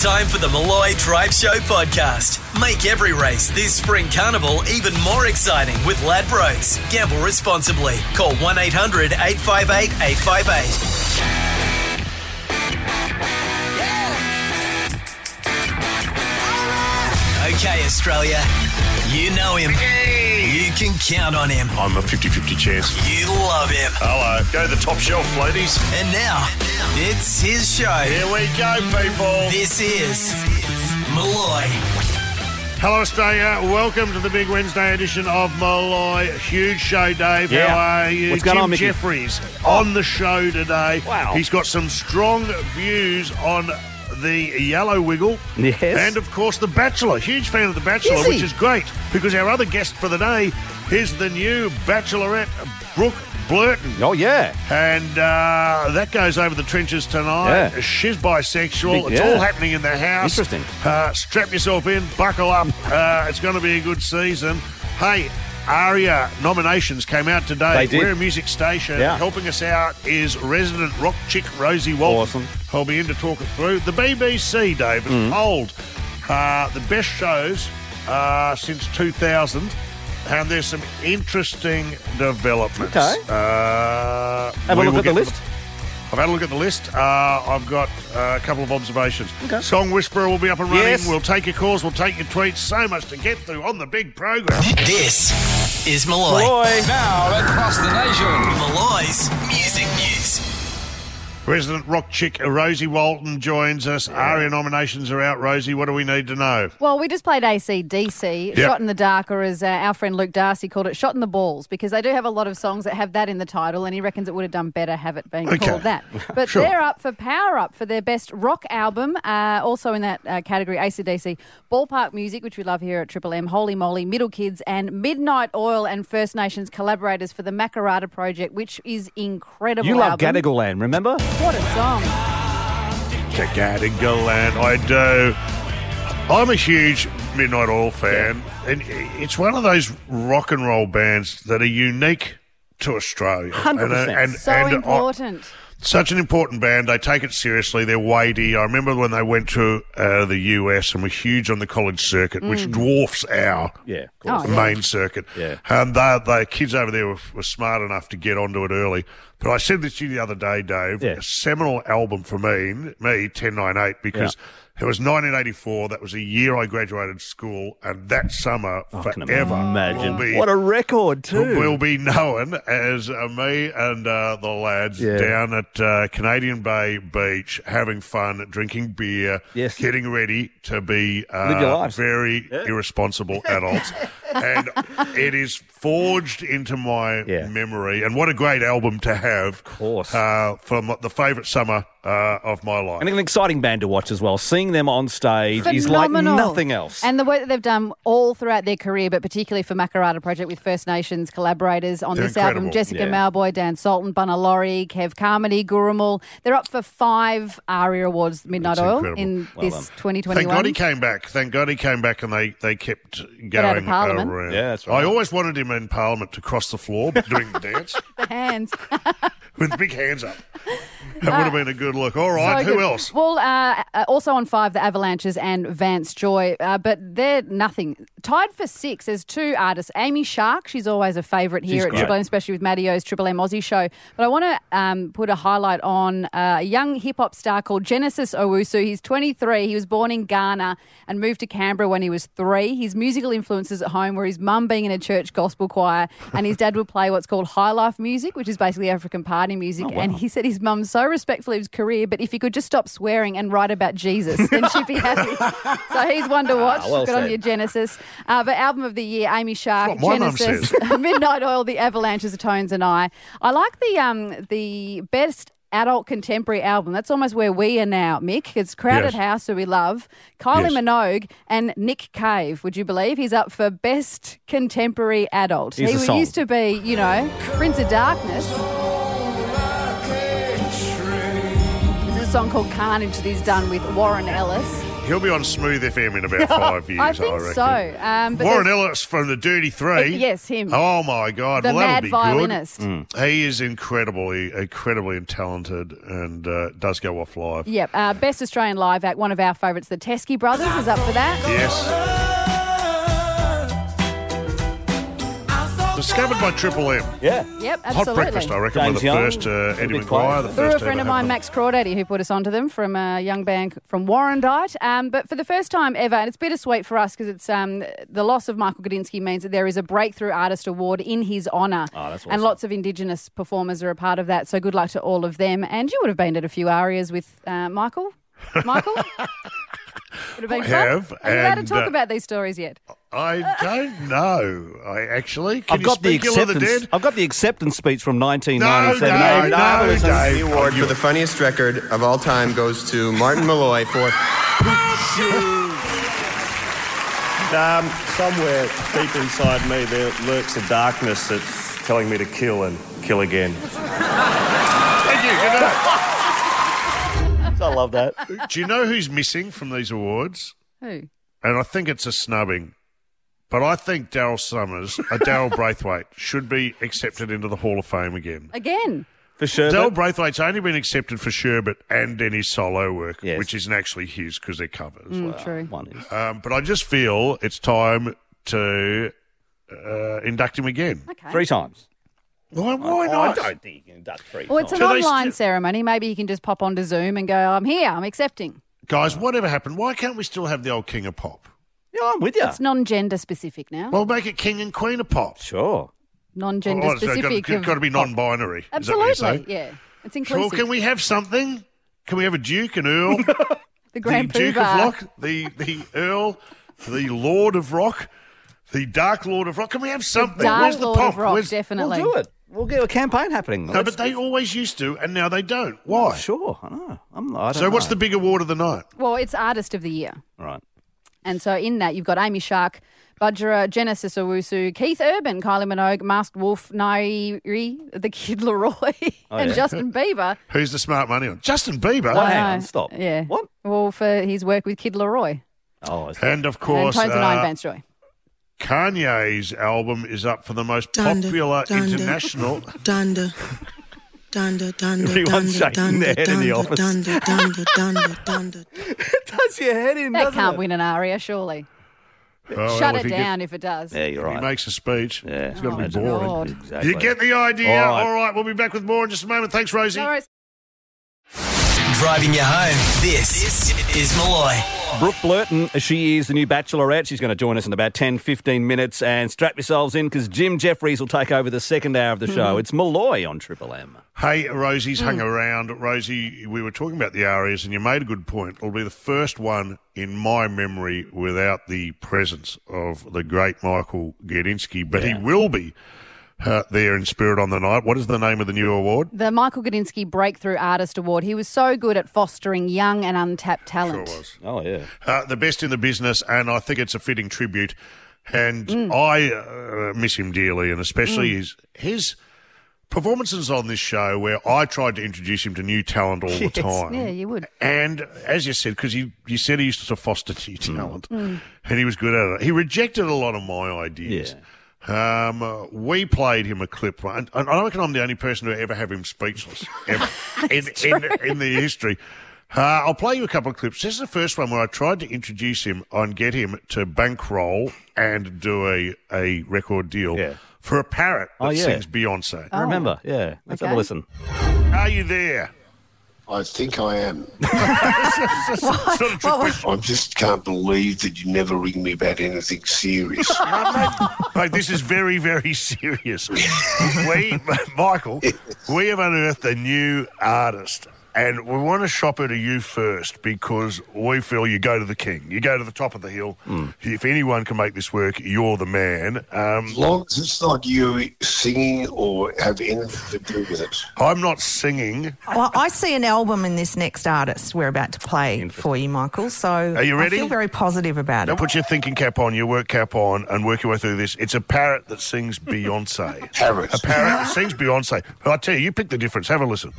Time for the Molloy Drive Show podcast. Make every race this spring carnival even more exciting with Ladbrokes. Gamble responsibly. Call 1 800 858 858. Okay, Australia. You know him. You can count on him. I'm a 50 50 chance. You love him. Hello. Go to the top shelf, ladies. And now, it's his show. Here we go, people. This is Molloy. Hello, Australia. Welcome to the big Wednesday edition of Molloy. Huge show, Dave. Yeah. How are you? What's going Jim on, Mickey? Jeffries on the show today. Wow. He's got some strong views on the Yellow Wiggle. Yes. And, of course, The Bachelor. Huge fan of The Bachelor, Is which is great because our other guest for the day is the new Bachelorette, Brooke Blurton. Oh, yeah. And uh, that goes over the trenches tonight. Yeah. She's bisexual. Big- it's yeah. all happening in the house. Interesting. Uh, strap yourself in, buckle up. Uh, it's going to be a good season. Hey, ARIA nominations came out today. We're a music station. Yeah. Helping us out is resident rock chick Rosie Walton. Awesome. I'll be in to talk it through. The BBC, Dave, Mm. polled uh, the best shows uh, since 2000. And there's some interesting developments. Okay. Uh, Have a look at the list. I've had a look at the list. Uh, I've got uh, a couple of observations. Okay. Song Whisperer will be up and running. Yes. We'll take your calls. We'll take your tweets. So much to get through on the big program. This is Molloy. Boy. Now across the nation. Molloy's Music News. Resident rock chick Rosie Walton joins us. ARIA nominations are out. Rosie, what do we need to know? Well, we just played ACDC, Yep. Shot in the Dark, or as uh, our friend Luke Darcy called it, Shot in the Balls, because they do have a lot of songs that have that in the title, and he reckons it would have done better have it been Okay. called that. But Sure. they're up for Power Up for their best rock album, uh, also in that uh, category, ACDC, Ballpark Music, which we love here at Triple M, Holy Moly, Middle Kids, and Midnight Oil and First Nations collaborators for the Makarata Project, which is incredible. You love album. Gadigal Land, remember? What a song. Gadigal Land. I do. I'm a huge Midnight Oil fan, and it's one of those rock and roll bands that are unique to Australia. 100%. And, uh, and, So and I- important. Such an important band. They take it seriously. They're weighty. I remember when they went to uh, the US and were huge on the college circuit, which dwarfs our Yeah, of Oh, course. yeah. main circuit. Yeah. And the, the kids over there were, were smart enough to get onto it early. But I said this to you the other day, Dave. Yeah. A seminal album for me, me, 1098, because it was 1984. That was the year I graduated school. And that summer, I forever, imagine. will be What a record, too. will be known as uh, me and uh, the lads Yeah. down at uh, Canadian Bay Beach having fun, drinking beer, Yes. getting ready to be uh, Live your very irresponsible adults. and it is forged into my Yeah. memory. And what a great album to have. Of course. Uh, from the favourite summer uh, of my life. And an exciting band to watch as well. Seeing them on stage is like nothing else. And the work that they've done all throughout their career, but particularly for Makarata Project with First Nations collaborators on They're this album. Jessica Yeah. Mauboy, Dan Sultan, Bunna Lawrie, Kev Carmody, Gurrumul. They're up for five ARIA Awards, Midnight That's Oil, incredible. in Well this done. 2021. Thank God he came back. Thank God he came back and they, they kept going out of Parliament. around. Yeah, that's right. I always wanted him in Parliament to cross the floor doing the dance The hands. with big hands up. That would have been a good look. All right, So who good. else? Well, uh, uh, also on five, the Avalanches and Vance Joy, uh, but they're nothing. Tied for six, there's two artists. Amy Shark, she's always a favourite here She's at great. Triple M, especially with Matty O's Triple M Aussie show. But I want to um, put a highlight on uh, a young hip hop star called Genesis Owusu. He's 23. He was born in Ghana and moved to Canberra when he was three. His musical influences at home were his mum being in a church gospel choir, and his dad would play what's called high life music, which is basically African party music. Oh, And he said his mum so respectful of his career, but if he could just stop swearing and write about Jesus, then she'd be happy. so he's one to watch. Ah, well Good on said. you, Genesis. Uh, but album of the year, Amy Shark, That's what my mum Genesis, Midnight Oil, The Avalanches, The Tones, and I. I like the um the best. Adult contemporary album. That's almost where we are now, Mick. It's Crowded Yes. House, who we love. Kylie Yes. Minogue and Nick Cave. Would you believe he's up for best contemporary adult? Here's he the song. used to be, you know, Prince of Darkness. Song called Carnage that he's done with Warren Ellis. He'll be on Smooth FM in about five years, I think reckon. so. Um, but Warren there's Ellis from the Dirty Three. Yes, him. Oh my God! the well, that'll mad be violinist. good. He is incredibly, incredibly talented, and uh, does go off live. Yep. Uh, Best Australian Live Act, one of our favourites, the Teskey Brothers, is up for that. Yes. Discovered by Triple M. Yeah. Yep, absolutely. Hot breakfast, I reckon, James were the Young, first uh, a Eddie bit McGuire, quiet. the Through a friend of mine, Max Crawdaddy, who put us onto them from a young band from Warrandyte. Um, but for the first time ever, and it's bittersweet for us because it's um, the loss of Michael Gudinski means that there is a Breakthrough Artist Award in his honour. Oh, that's And lots of Indigenous performers are a part of that. So good luck to all of them. And you would have been at a few arias with uh, Michael. Michael? would have I have, Are you allowed to talk uh, about these stories yet? I don't know. I actually can I've you got the speak ill of the acceptance. dead? I've got the acceptance speech from 1997. no, Have a no, listen. Dave. The award for the funniest record of all time goes to Martin Molloy for Um, somewhere deep inside me, there lurks a darkness that's telling me to kill and kill again. Thank you. Good night. I love that. Do you know who's missing from these awards? Who? And I think it's a snubbing. But I think Daryl Somers, uh, Daryl Braithwaite, should be accepted into the Hall of Fame again. Again. For sure. Daryl Braithwaite's only been accepted for Sherbet and any solo work, Yes. which isn't actually his because they're covers. Mm, true. One is. Um, but I just feel it's time to uh, induct him again. Okay. Three times. Why, why Oh, not? I don't think you can induct three Well, it's an So they online st- ceremony. Maybe you can just pop onto Zoom and go, I'm here, I'm accepting. Guys, whatever happened, why can't we still have the old King of Pop? Yeah, I'm with you. It's non gender specific now. Well, make it King and Queen of Pop. Sure. Non gender Oh, so it's specific. got, of got to be non-binary. Is that what? Absolutely, yeah. It's Well, inclusive. can we have something? Can we have a Duke and Earl? the the Grand Duke Poobah. of Rock, the the Earl, the Lord of Rock, the Dark Lord of Rock. Can we have something? Dark Where's the Lord pop? of Rock, Where's- definitely. We'll do it. We'll get a campaign happening. No, but they always used to, and now they don't. Why? Sure, I know. I'm, I don't So, what's know. the big award of the night? Well, it's Artist of the Year. Right. And so in that, you've got Amy Shark, Budjerah, Genesis Owusu, Keith Urban, Kylie Minogue, Masked Wolf, Nairi, the Kid Laroi, and yeah. Justin Bieber. Who's the smart money on? Justin Bieber. Well, hang on, stop. Yeah. What? Well, for his work with Kid Laroi Oh, I see. And of and course, Tones and Iron uh, Vance Joy. Kanye's album is up for the most Donda, popular donda. international. Donda. Donda, donda, Everyone's donda, shaking their donda, head in the donda, office. Donda, donda, donda, donda. does your head in, That doesn't can't it? win an aria, surely. Oh, well, Shut if it he down if it does. Yeah, you're Gets, right. he makes a speech. yeah, It's got to be Oh, boring. God. Exactly. You get the idea. All right. All right, we'll be back with more in just a moment. Thanks, Rosie. No worries. Driving you home, this is Molloy. Brooke Blurton, she is the new bachelorette. She's going to join us in about 10, 15 minutes. And strap yourselves in because Jim Jeffries will take over the second hour of the show. Mm-hmm. It's Molloy on Triple M. Hey, Rosie's hung mm. around. Rosie, we were talking about the Arias, and you made a good point. It'll be the first one in my memory without the presence of the great Michael Gudinski, but he will be uh, there in spirit on the night. What is the name of the new award? The Michael Gudinski Breakthrough Artist Award. He was so good at fostering young and untapped talent. Sure was. Oh, yeah. Uh, the best in the business, and I think it's a fitting tribute. And Mm. I uh, miss him dearly, and especially his his performances on this show where I tried to introduce him to new talent all the time. Yeah, you would. And as you said, because you, you said he used to foster new Mm. talent, and he was good at it. He rejected a lot of my ideas. Um, uh, we played him a clip, and, and I reckon I'm the only person to ever have him speechless ever in, in, in the history. Uh, I'll play you a couple of clips. This is the first one where I tried to introduce him and get him to bankroll and do a, a record deal Yeah. for a parrot that Oh, yeah. sings Beyonce. I remember. Yeah. Let's have a listen. Are you there? I think I am. sort of. I just can't believe that you never ring me about anything serious. Mate, this is very, very serious. we, Michael, we have unearthed a new artist. And we want to shop her to you first because we feel you go to the king. You go to the top of the hill. If anyone can make this work, you're the man. Um, as long as it's not you singing or have anything to do with it. I'm not singing. Well, I see an album in this next artist we're about to play for you, Michael. So Are you ready? I feel very positive about Now it. put your thinking cap on, your work cap on, and work your way through this. It's a parrot that sings Beyonce. Parrot. A parrot that sings Beyonce. I tell you, you pick the difference. Have a listen.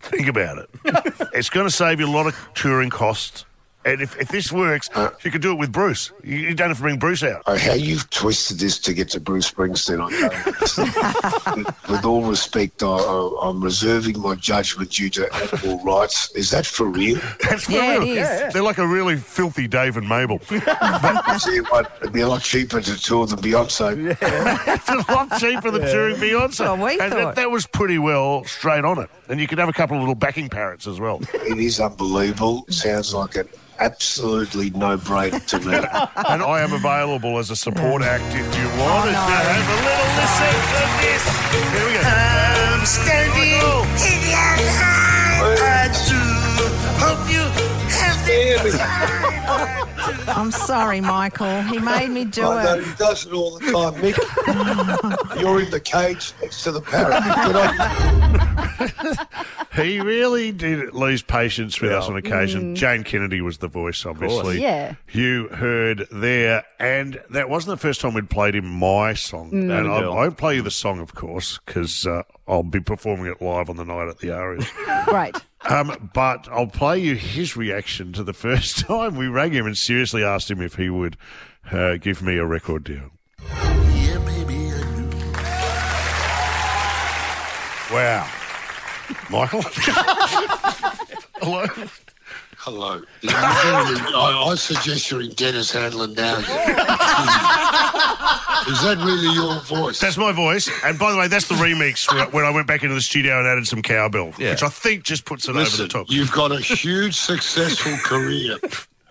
Think about it. it's going to save you a lot of touring costs. And if, if this works, uh, you could do it with Bruce. You, you don't have to bring Bruce out. Oh, how you've twisted this to get to Bruce Springsteen, I don't with, with all respect, I, I, I'm reserving my judgment due to animal rights. Is that for real? That's for Yeah, it real. is. They're like a really filthy Dave and Mabel. I tell you what, it'd be a lot cheaper to tour than Beyonce. it's a lot cheaper than touring Beyonce. That's we and thought. that, that was pretty well straight on it. And you could have a couple of little backing parrots as well. It is unbelievable. It sounds like an absolutely no-brainer to me. and I am available as a support act if you want to oh, have a little listen to this. Here we go. I'm standing oh, in your line. I do hope you have the I'm sorry, Michael. He made me do I know it. he does it all the time, Mick. You're in the cage next to the parrot. Good on you. He really did lose patience with us on occasion. Jane Kennedy was the voice, obviously. Yeah. You heard there, and that wasn't the first time we'd played him my song. And I, I won't play you the song, of course, because uh, I'll be performing it live on the night at the Arias. Right. Um, but I'll play you his reaction to the first time we rang him and seriously asked him if he would uh, give me a record deal. Yeah, baby, I do. Wow. Michael? Hello? Hello. I, I suggest you're in Dennis Handlin now. Is that really your voice? That's my voice. And by the way, that's the remix when I went back into the studio and added some cowbell, which I think just puts it Listen, over the top. you've got a huge successful career.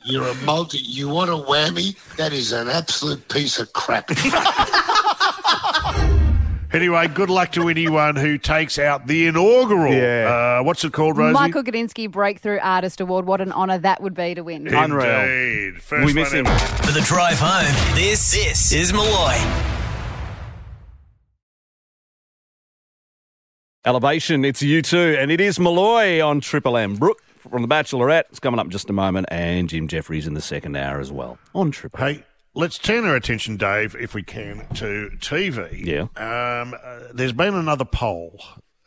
You're a multi. You want a whammy? That is an absolute piece of crap. Anyway, good luck to anyone who takes out the inaugural. Yeah. Uh, what's it called, Rosie? Michael Gudinski Breakthrough Artist Award. What an honour that would be to win. Unreal. First We miss him. For the drive home, this, this is Molloy. Elevation, it's U2, and it is Molloy on Triple M. Brooke from The Bachelorette. It's coming up in just a moment, and Jim Jeffries in the second hour as well on Triple Hey, let's turn our attention, Dave, if we can, to TV. Yeah. Um, uh, there's been another poll.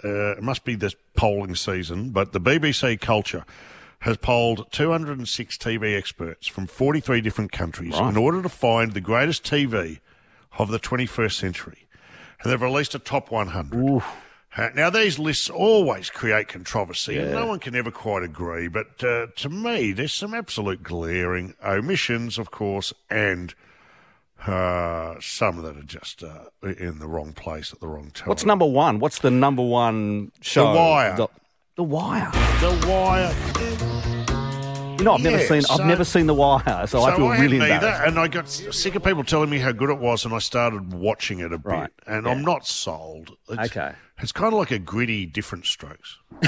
Uh, it must be this polling season, but the BBC Culture has polled 206 TV experts from 43 different countries Right. in order to find the greatest TV of the 21st century. And they've released a top 100. Uh, now, these lists always create controversy, and no one can ever quite agree. But uh, to me, there's some absolute glaring omissions, of course, and uh, some that are just uh, in the wrong place at the wrong time. What's number one? What's the number one show? The Wire. The, The Wire. The Wire. You know, I've never Yeah, seen. so- I've never seen The Wire, so, I feel hadn't really either, and I got sick of people telling me how good it was, and I started watching it a bit, Right, and yeah. I'm not sold. It's, Okay. It's kind of like a gritty, different strokes.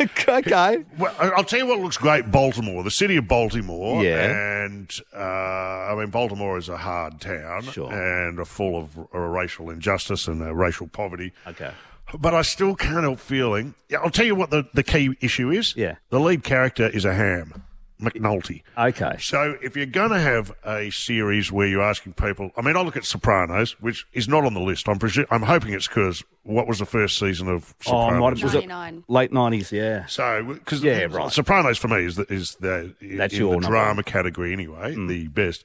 okay. Well, I- I'll tell you what looks great: Baltimore, the city of Baltimore. Yeah. and uh, I mean, Baltimore is a hard town Sure. and full of uh, racial injustice and uh, racial poverty. Okay. But I still can't help feeling. I'll tell you what the, the key issue is. Yeah. the lead character is a ham, McNulty. Okay. So if you're going to have a series where you're asking people, I mean, I look at Sopranos, which is not on the list. I'm presu- I'm hoping it's because what was the first season of Oh, Sopranos? might- was it 99. late nineties? Yeah. So, because Yeah, right. Sopranos for me is the, is the That's in your the number drama. Category anyway, mm. the best.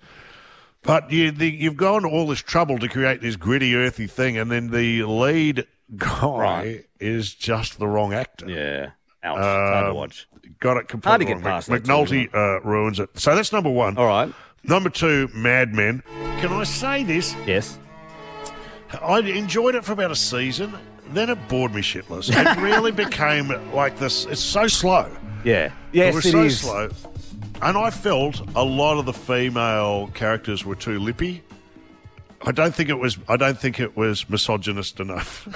But you, the, you've gone to all this trouble to create this gritty, earthy thing, and then the lead guy Right. is just the wrong actor. Yeah. Ouch. It's hard to Um, watch. Got it Hard to completely get wrong. past Mc- McNulty uh, ruins it. So that's number one. All right. Number two, Mad Men. Can I say this? Yes. I enjoyed it for about a season. Then it bored me shitless. It really became like this. It's so slow. Yeah. Yes, it was it so is. slow. And I felt a lot of the female characters were too lippy. I don't think it was. I don't think it was misogynist enough.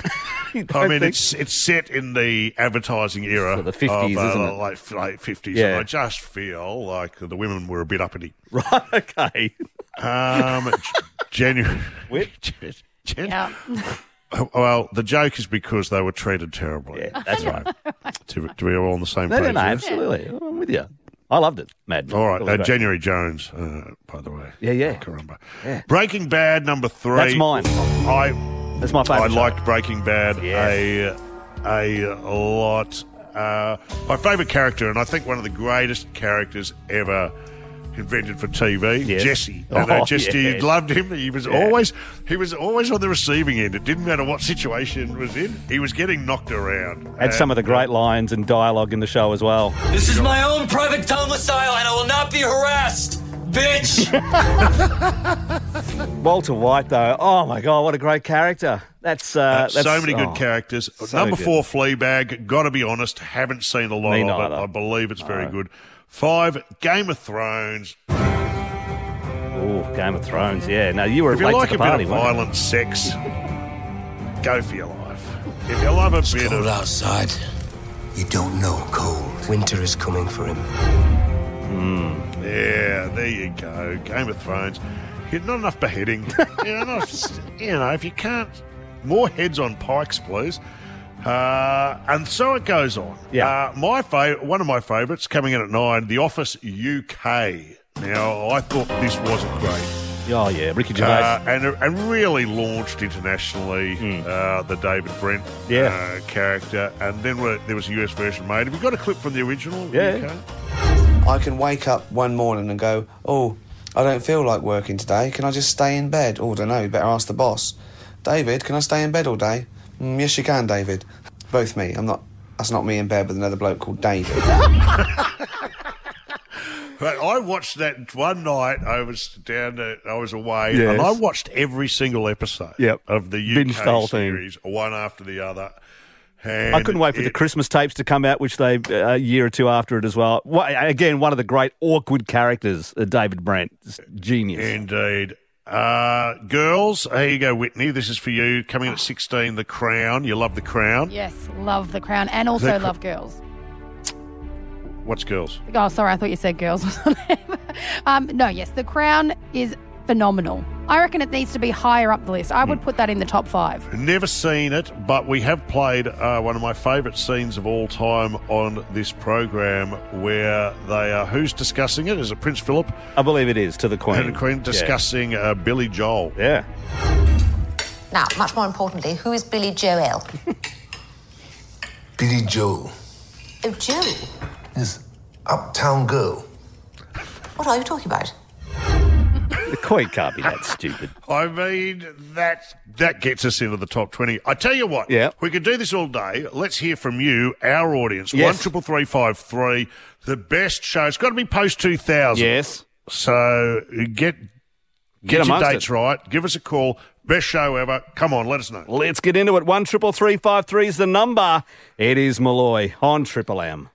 I mean, think- it's it's set in the advertising era, So the 50s, uh, isn't it? Like late fifties. Yeah. And I just feel like the women were a bit uppity. Right. Okay. Um, genuine. Whip? Gen- Yeah. Well, the joke is because they were treated terribly. Yeah, that's right. Do, to be all on the same No, page. no, no, here. absolutely. I'm with you. I loved it, Madden. All right, uh. January Jones, uh, by the way. Yeah, yeah. Caramba. Yeah. Breaking Bad, number three. That's mine. I That's my favourite I show. liked Breaking Bad a a lot. Uh, my favourite character, and I think one of the greatest characters ever invented for TV, Yes. Jesse. And I Oh, just yes. you loved him. He was Yeah. always he was always on the receiving end. It didn't matter what situation it was in. He was getting knocked around. Had some of the great lines and dialogue in the show as well. This is my own private domicile and I will not be harassed, bitch! Walter White, though, oh my god, what a great character! That's, uh, Uh, that's so many good oh, characters. so Number good. four, Fleabag. Got to be honest, haven't seen a lot Me of neither. it. I believe it's very No. good. Five, Game of Thrones. Oh, Game of Thrones, yeah. No, you were If you late like to a the party, bit of weren't you? violent sex, go for your life. If you love a bit cold of outside. You don't know cold. Winter is coming for him. Hmm. yeah, there you go. Game of Thrones. Yeah, Not enough beheading. you, know, not, you know, if you can't, more heads on pikes, please. Uh, and so it goes on. Yeah. Uh, my favorite, one of my favourites, coming in at nine, The Office UK. Now, I thought this wasn't great. Oh yeah, Ricky Gervais. Uh, and, and really launched internationally uh, the David Brent. Yeah. uh, character. And then there was a US version made. Have you got a clip from the original? Yeah. UK? I can wake up one morning and go, oh, I don't feel like working today. Can I just stay in bed? Oh, don't know. You better ask the boss. David, can I stay in bed all day? Mm, yes, you can, David. Both me. I'm not. That's not me in bed with another bloke called David. But I watched that one night. I was down. At, I was away, Yes. and I watched every single episode Yep. of the UK the whole thing. series, one after the other. And I couldn't wait for the Christmas tapes to come out, which they uh, a year or two after it as well. Again, one of the great awkward characters, uh, David Brent, genius. Indeed. Uh, girls, here you go, Whitney. This is for you. Coming at 16, The Crown. You love The Crown. Yes, love The Crown and also The Cr- love girls. What's girls? Oh, sorry, I thought you said girls. um, no, yes, The Crown is phenomenal. I reckon it needs to be higher up the list. I would put that in the top five. Never seen it, but we have played uh, one of my favourite scenes of all time on this program where they are. Who's discussing it? Is it Prince Philip I believe it is to the Queen. and the Queen discussing uh, Billy Joel? Yeah. Now, much more importantly, who is Billy Joel? Billy Joel Oh, Joe. is Uptown Girl. What are you talking about? The Queen can't be that stupid. I mean, that that gets us into the top twenty. I tell you what, Yeah. we could do this all day. Let's hear from you, our audience. Yes. One triple three five three. The best show. It's got to be post two thousand. Yes. So get Get get, your dates it. right. Give us a call. Best show ever. Come on, let us know. Let's get into it. One triple three five three is the number. It is Molloy on Triple M.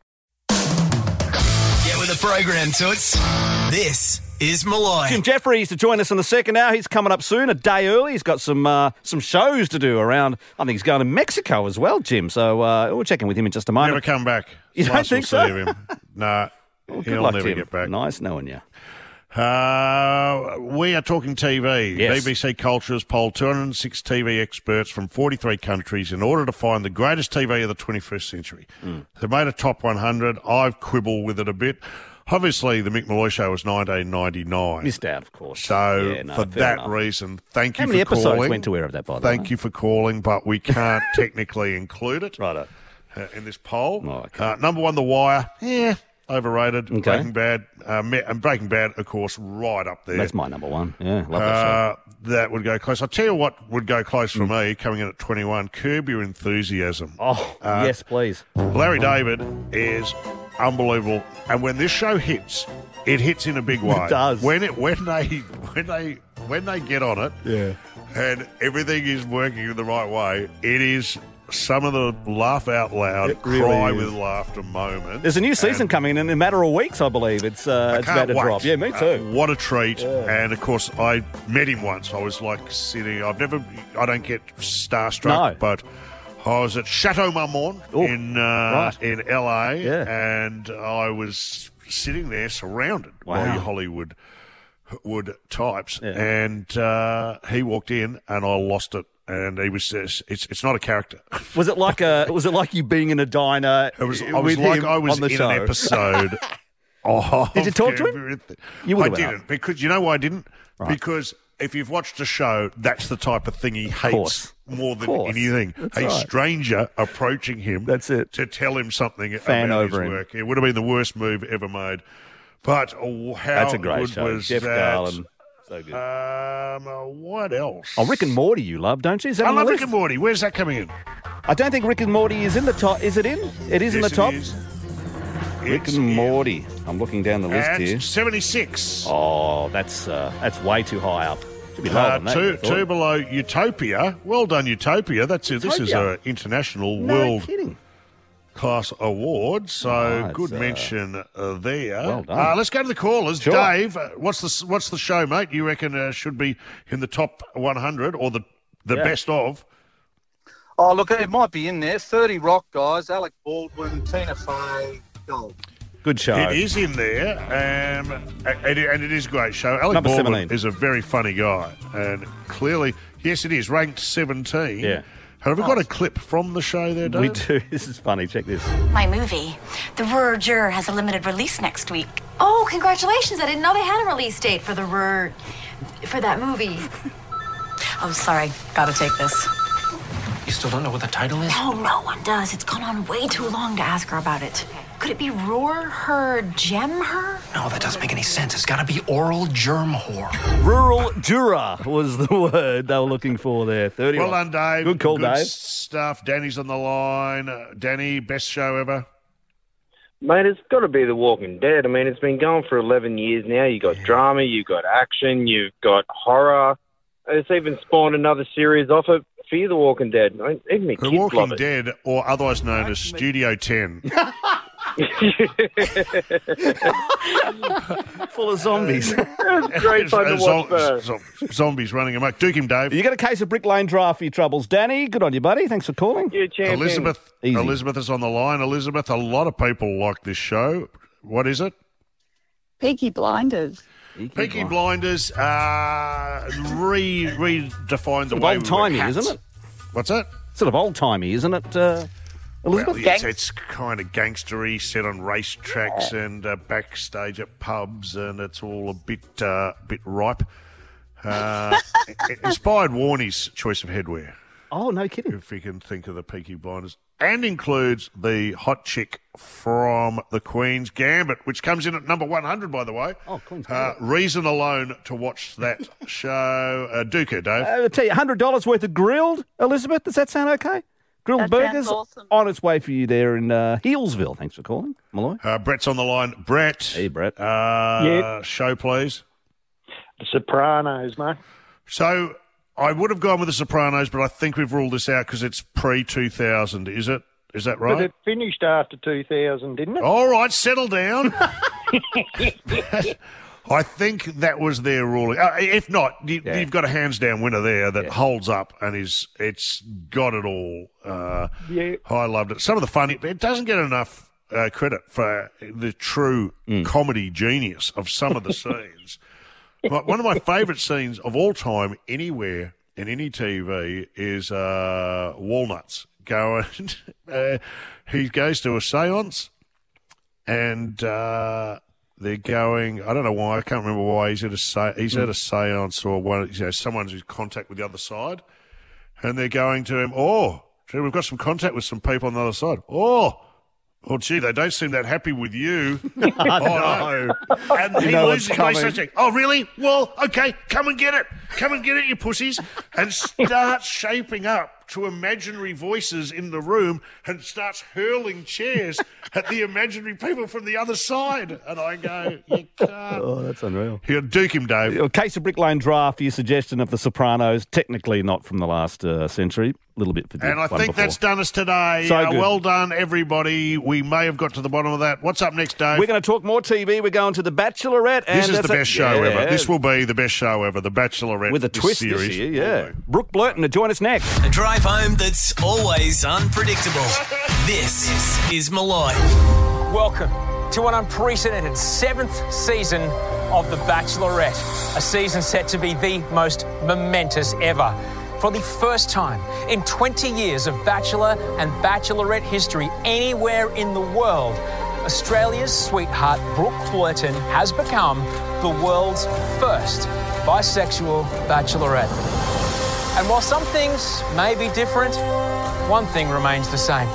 Get with the program, Toots. This is Molloy. Jim Jeffries to join us in the second hour. He's coming up soon, a day early. He's got some uh, some shows to do around. I think he's going to Mexico as well, Jim. So uh, we'll check in with him in just a moment. Never come back. You don't think so? him. Nah, Well, good he'll luck, never Jim. get back. Nice knowing you. Uh, we are talking TV. Yes. BBC Culture has polled 206 TV experts from 43 countries in order to find the greatest TV of the 21st century. Hmm. They've made a top 100. I've quibbled with it a bit. Obviously, the Mick Molloy show was 1999. Missed out, of course. So, Yeah, no, for that enough. reason, thank How you many for episodes calling. went to where of that, by the Thank way? you for calling, but we can't technically include it Righto. uh, in this poll. Oh, okay. uh, number one, The Wire. Yeah, overrated. Okay. Breaking Bad. Uh, and Breaking Bad, of course, right up there. That's my number one. Yeah, love that show. Uh, that would go close. I'll tell you what would go close for me, coming in at 21, Curb Your Enthusiasm. Oh, Uh, yes, please. Larry David is unbelievable. And when this show hits, it hits in a big way. It does. When it when they when they when they get on it Yeah. and everything is working in the right way, it is some of the laugh out loud, really cry is. with laughter moments. There's a new season And- coming in a matter of weeks, I believe. It's uh, I it's about to wait. drop. Yeah, me Uh, too. what a treat! And of course, I met him once. I was like sitting. I've never. I don't get starstruck, No. but I was at Chateau Marmont Oh, in uh, right. in LA, Yeah. and I was sitting there surrounded by Wow. your Hollywood wood types, Yeah. and uh, he walked in, and I lost it. And he was just, it's it's not a character. Was it like a? Was it like you being in a diner? It was I was like I was in show? an episode Oh, Did you talk to him? You I didn't because you know why I didn't? Right. Because if you've watched the show, that's the type of thing he hates more than anything. That's a right. stranger approaching him. That's it. To tell him something Fan about over his him. work. It would have been the worst move ever made. But oh, how That's a great good show. was Jeff that? Garlin. So good. Um, uh, what else? Oh, Rick and Morty, you love, don't you? Is that I on the love Rick list? and Morty. Where's that coming in? I don't think Rick and Morty is in the top. Is it in? It is in the it top. is. Rick It's and Morty. I'm looking down the list At here. 76. Oh, that's uh, that's way too high up. Should be lower Uh, than that. two, two below Utopia. Well done, Utopia. That's it. This is an international No world kidding. class award. So Right, good uh, mention uh, there. well done. Uh, let's go to the callers. Sure. Dave, uh, what's the what's the show, mate? You reckon uh, should be in the top 100 or the the Yeah. best of? Oh, look, it might be in there. 30 Rock guys, Alec Baldwin, Tina Fey, Gold. Good show. It is in there, um, and, and it is a great show. Alec Number Baldwin 17. is a very funny guy, and clearly, yes, it is ranked 17. Yeah. Have we got a clip from the show there, Dave? We do. This is funny. Check this. My movie, The Verger, has a limited release next week. Oh, congratulations. I didn't know they had a release date for the Rur. for that movie. Oh, sorry. Gotta take this. You still don't know what the title is? No, no one does. It's gone on way too long to ask her about it. Could it be Roar her, Gem her? No, that doesn't make any sense. It's got to be oral germ whore. Rural juror was the word they were looking for there. 30. Well done, Dave. Good call, Dave. stuff. Danny's on the line. Uh, Danny, best show ever. Mate, it's got to be The Walking Dead. I mean, it's been going for 11 years now. You've got drama, you've got action, you've got horror. It's even spawned another series off it. Fear The Walking Dead. I mean, even my The kids Walking love it. Dead, or otherwise known as Studio 10. Full of zombies. great fun to watch, zo- though. zo- zombies running amok. Duke him, Dave. You got a case of Brick Lane draft for your troubles. Danny, good on you, buddy. Thanks for calling. You champion. Elizabeth, Easy. Elizabeth is on the line. Elizabeth, a lot of people like this show. What is it? Peaky Blinders. Peaky Blinders uh, re redefined the Sort of way old-timey, wear hats. isn't it? What's that? Sort of old timey, isn't it, uh, Elizabeth? Well, yes, it's kind of gangstery, set on racetracks and uh, backstage at pubs, and it's all a bit uh, bit ripe. Uh, it inspired Warney's choice of headwear. Oh, no kidding. If you can think of the Peaky Blinders. And includes the hot chick from the Queen's Gambit, which comes in at number 100, by the way. Oh, Queen's Uh, reason alone to watch that show. Uh, Duca, Dave. Uh, I'll tell you, $100 worth of grilled, Elizabeth. Does that sound okay? Grilled That burgers awesome. on its way for you there in uh, Healesville. Thanks for calling, Molloy. Uh, Brett's on the line. Brett. Hey, Brett. Uh, Yeah. Show, please. The Sopranos, mate. So I would have gone with The Sopranos, but I think we've ruled this out because it's pre 2000. Is it? Is that right? But right? it finished after 2000, didn't it? All right, settle down. I think that was their ruling. Uh, if not, you, you've got a hands down winner there that holds up and is it's got it all. Uh, Yeah. I loved it. Some of the funny, it doesn't get enough uh, credit for the true comedy genius of some of the scenes. But one of my favourite scenes of all time, anywhere in any TV, is uh, Walnuts going. uh, he goes to a séance, and uh, they're going. I don't know why. I can't remember why he's at a se- he's at a séance or one. You know, someone's in contact with the other side, and they're going to him. Oh, gee, we've got some contact with some people on the other side. Oh. Oh, gee, they don't seem that happy with you. oh, no. And You he know loses what's his coming. Oh, really? Well, okay, come and get it. Come and get it, you pussies. And start shaping up to imaginary voices in the room and starts hurling chairs at the imaginary people from the other side. And I go, you can't. Oh, that's unreal. He'll duke him, Dave. A case of Brick Lane draft for your suggestion of The Sopranos. Technically not from the last uh, century. A little bit for the And I one think before. that's done us today. So Uh, good. well done, everybody. We may have got to the bottom of that. What's up next, Dave? We're going to talk more TV. We're going to The Bachelorette. And This is the that's a- best show Yeah. ever. This will be the best show ever. The Bachelorette With a twist series. this year, yeah. Brooke Blurton to join us next. A drive home that's always unpredictable. This is Molloy. Welcome to an unprecedented seventh season of The Bachelorette, a season set to be the most momentous ever. For the first time in 20 years of Bachelor and Bachelorette history anywhere in the world, Australia's sweetheart Brooke Blurton has become the world's first bisexual bachelorette. And while some things may be different, one thing remains the same.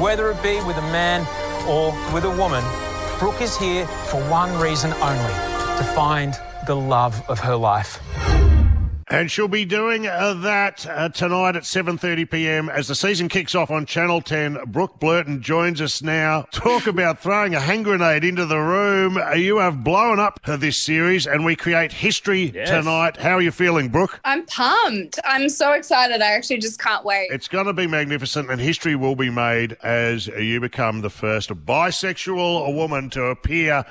Whether it be with a man or with a woman, Brooke is here for one reason only to find the love of her life. And she'll be doing uh, that uh, tonight at 7:30 p.m. as the season kicks off on Channel 10. Brooke Blurton joins us now. Talk about throwing a hand grenade into the room. Uh, You have blown up uh, this series, and we create history Yes. tonight. How are you feeling, Brooke? I'm pumped. I'm so excited. I actually just can't wait. It's going to be magnificent, and history will be made as you become the first bisexual woman to appear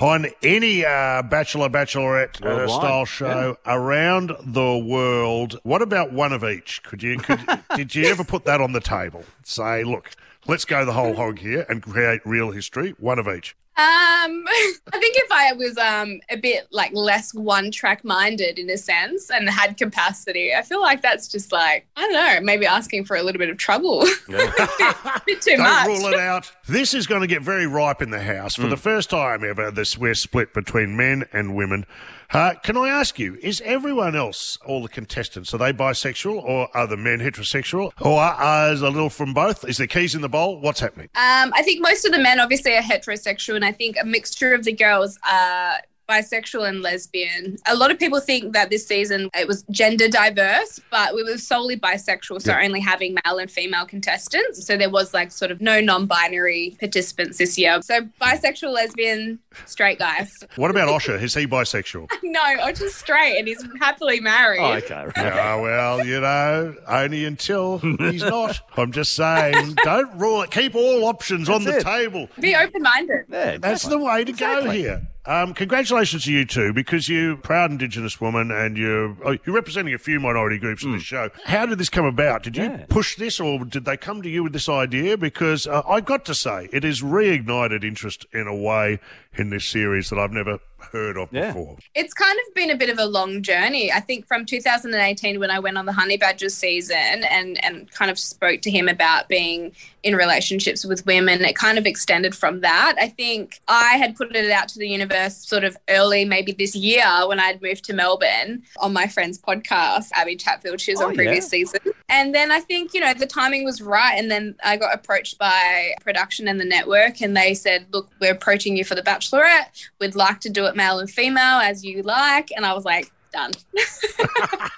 on any uh, Bachelor Bachelorette uh, style show around the world. What about one of each? Could you? Could, did you ever put that on the table? Say, look, let's go the whole hog here and create real history. One of each. Um, I think if I was um a bit like less one track minded in a sense and had capacity, I feel like that's just like I don't know, maybe asking for a little bit of trouble. a bit too Don't much. rule it out. This is going to get very ripe in the house for the first time ever. This we're split between men and women. Uh, can I ask you, is everyone else, all the contestants, are they bisexual or are the men heterosexual or are, is a little from both? Is there keys in the bowl? What's happening? Um, I think most of the men obviously are heterosexual, and I think a mixture of the girls are bisexual and lesbian. A lot of people think that this season it was gender diverse, but we were solely bisexual, so Yeah. only having male and female contestants. So there was like sort of no non-binary participants this year. So bisexual, lesbian, straight guys. What about Osher? Is he bisexual? no, I'm just straight, and he's happily married. Oh, okay. Yeah, well, you know, only until he's not. I'm just saying, don't rule it. Keep all options on the it. table. Be open-minded. Yeah, That's the way to go here. Um, congratulations to you two because you're proud Indigenous woman and you're oh, you're representing a few minority groups in the show. How did this come about? Did you push this, or did they come to you with this idea? Because uh, I got to say, it has reignited interest in a way in this series that I've never heard of before. It's kind of been a bit of a long journey. I think from 2018 when I went on the Honey Badger season and and kind of spoke to him about being in relationships with women, it kind of extended from that. I think I had put it out to the universe sort of early, maybe this year when I'd moved to Melbourne on my friend's podcast, Abby Chatfield. She was Oh, on previous yeah. season. And then I think, you know, the timing was right. And then I got approached by production and the network, and they said, Look, we're approaching you for The Bachelorette. We'd like to do it male and female as you like. And I was like, Done.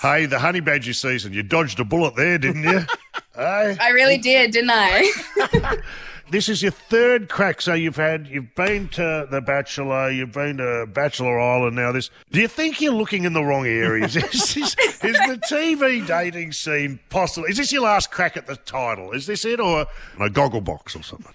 Hey, the honey badger season, you dodged a bullet there, didn't you? hey? I really did, didn't I? This is your third crack. So you've had, you've been to The Bachelor, you've been to Bachelor Island. Now this, do you think you're looking in the wrong areas? is, this, is the TV dating scene possible? Is this your last crack at the title? Is this it, or a goggle box or something?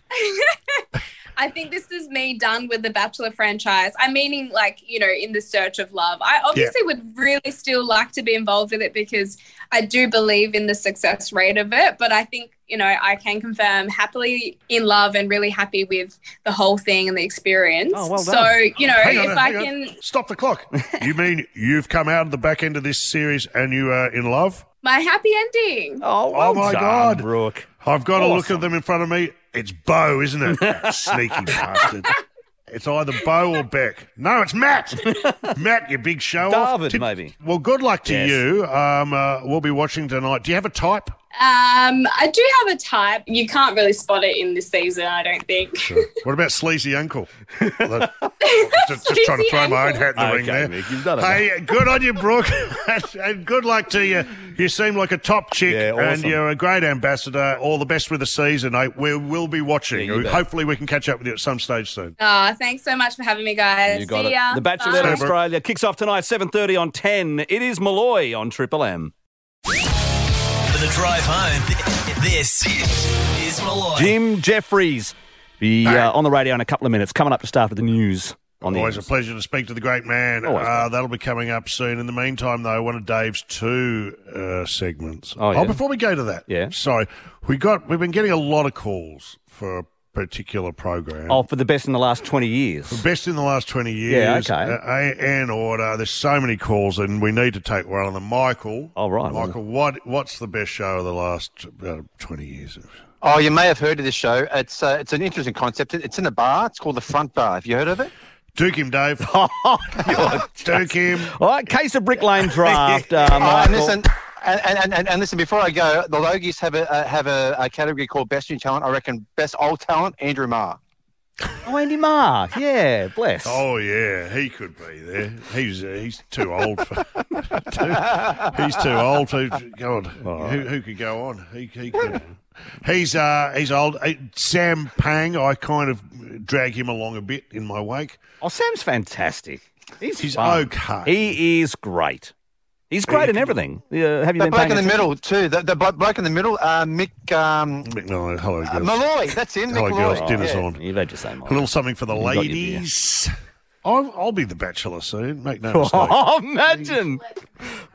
I think this is me done with the Bachelor franchise. I'm meaning, like, you know, in the search of love. I obviously would really still like to be involved with it because I do believe in the success rate of it. But I think, you know, I can confirm happily in love and really happy with the whole thing and the experience. Oh, well so, you know, Hang on, if I hang on. can, Stop the clock. you mean you've come out of the back end of this series and you are in love? my happy ending. Oh, oh my God. Brooke. I've got a look at them in front of me. It's Bo, isn't it? That Sneaky bastard. It's either Bo or Beck. No, it's Matt. Matt, you big show off. David, maybe. Well, good luck to Yes. you. Um, uh, we'll be watching tonight. Do you have a type? Um, I do have a type. You can't really spot it in this season, I don't think. What about Sleazy Uncle? Look, just, just trying to throw my own hat in the ring there. Mick, you've done it. Hey, good on you, Brooke, and, and good luck to you. You seem like a top chick, Yeah, and you're a great ambassador. All the best with the season. I, we will be watching. Yeah, you bet. Hopefully, we can catch up with you at some stage soon. Oh, thanks so much for having me, guys. You got See it. ya. The Bachelorette Bye. Australia kicks off tonight, 7.30 on 10. It is Molloy on Triple M. For the drive home, this is Molloy. Jim Jeffries be uh, on the radio in a couple of minutes, coming up to start with the news on the Always a pleasure to speak to the great man. Always, Uh, that'll be coming up soon. In the meantime, though, one of Dave's two uh, segments. Oh, yeah? before we go to that, Yeah. Sorry, we got we've been getting a lot of calls for a particular program. Oh, for the best in the last 20 years. The best in the last 20 years. Yeah, okay. Uh, A- and order. There's so many calls, and we need to take one of them. Michael. Oh, right. Michael, what what's the best show of the last uh, 20 years? Oh, you may have heard of this show. It's uh, it's an interesting concept. It's in a bar. It's called the Front Bar. Have you heard of it? Duke him, Dave. Duke him. All right, case of Brick Lane draft. Uh, Oh, listen, and, and, and, and listen. Before I go, the Logies have a uh, have a, a category called Best New Talent. I reckon Best Old Talent, Andrew Maher. Oh, Andy Maher. Yeah, bless. Oh yeah, he could be there. He's uh, he's too old for. too, he's too old for. God, who, who could go on? He, he could. He's uh he's old. Uh, Sam Pang. I kind of drag him along a bit in my wake. Oh, Sam's fantastic. He's, He's okay. He is great. He's great in everything. Uh, have you The been bloke paying in the attention? middle too. The, the bloke in the middle, uh, Mick um, Mick Molloy, hello, uh, girls. Molloy. That's him. Hello, Mick girls. Molloy. Dinner's Yeah. on. You've had your same. A little something for the You got your beer. ladies. I'll, I'll be the bachelor soon. Make no mistake. Oh, imagine.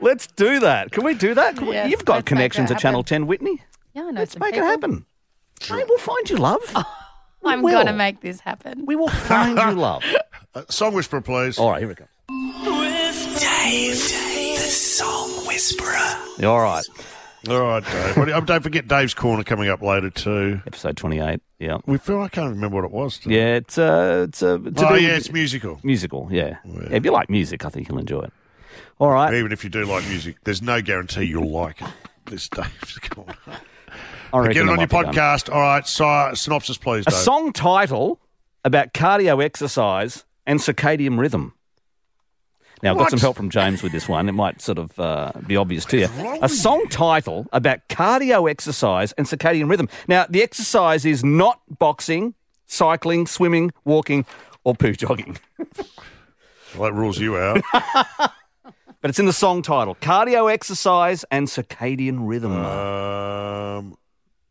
Let's do that. Can we do that? Can we- You've got connections that at Channel 10, Whitney. Yeah, I know Let's some make people. it happen. Mate, we'll find you love. I'm will. going to make this happen. We will find you love. Uh, song whisper, please. All right, here we go. Dave, the song whisperer. All right. All right, Dave. What do you- don't forget Dave's Corner coming up later too. Episode 28. Yeah. We feel I can't remember what it was. today. Yeah, it's uh, it's uh, to Oh do- yeah, it's musical. musical. Yeah. yeah. If you like music, I think you'll enjoy it. All right. Even if you do like music, there's no guarantee you'll like it. This Dave's Corner. I reckon Get it on your might be done. podcast. All right, si- synopsis, please, A song title about cardio exercise and circadian rhythm. Now, I've got some help from James with this one. It might sort of uh, be obvious to you. A song title about cardio exercise and circadian rhythm. Now, the exercise is not boxing, cycling, swimming, walking, or poo jogging. Well, that rules you out. But it's in the song title Cardio exercise and circadian rhythm. Um,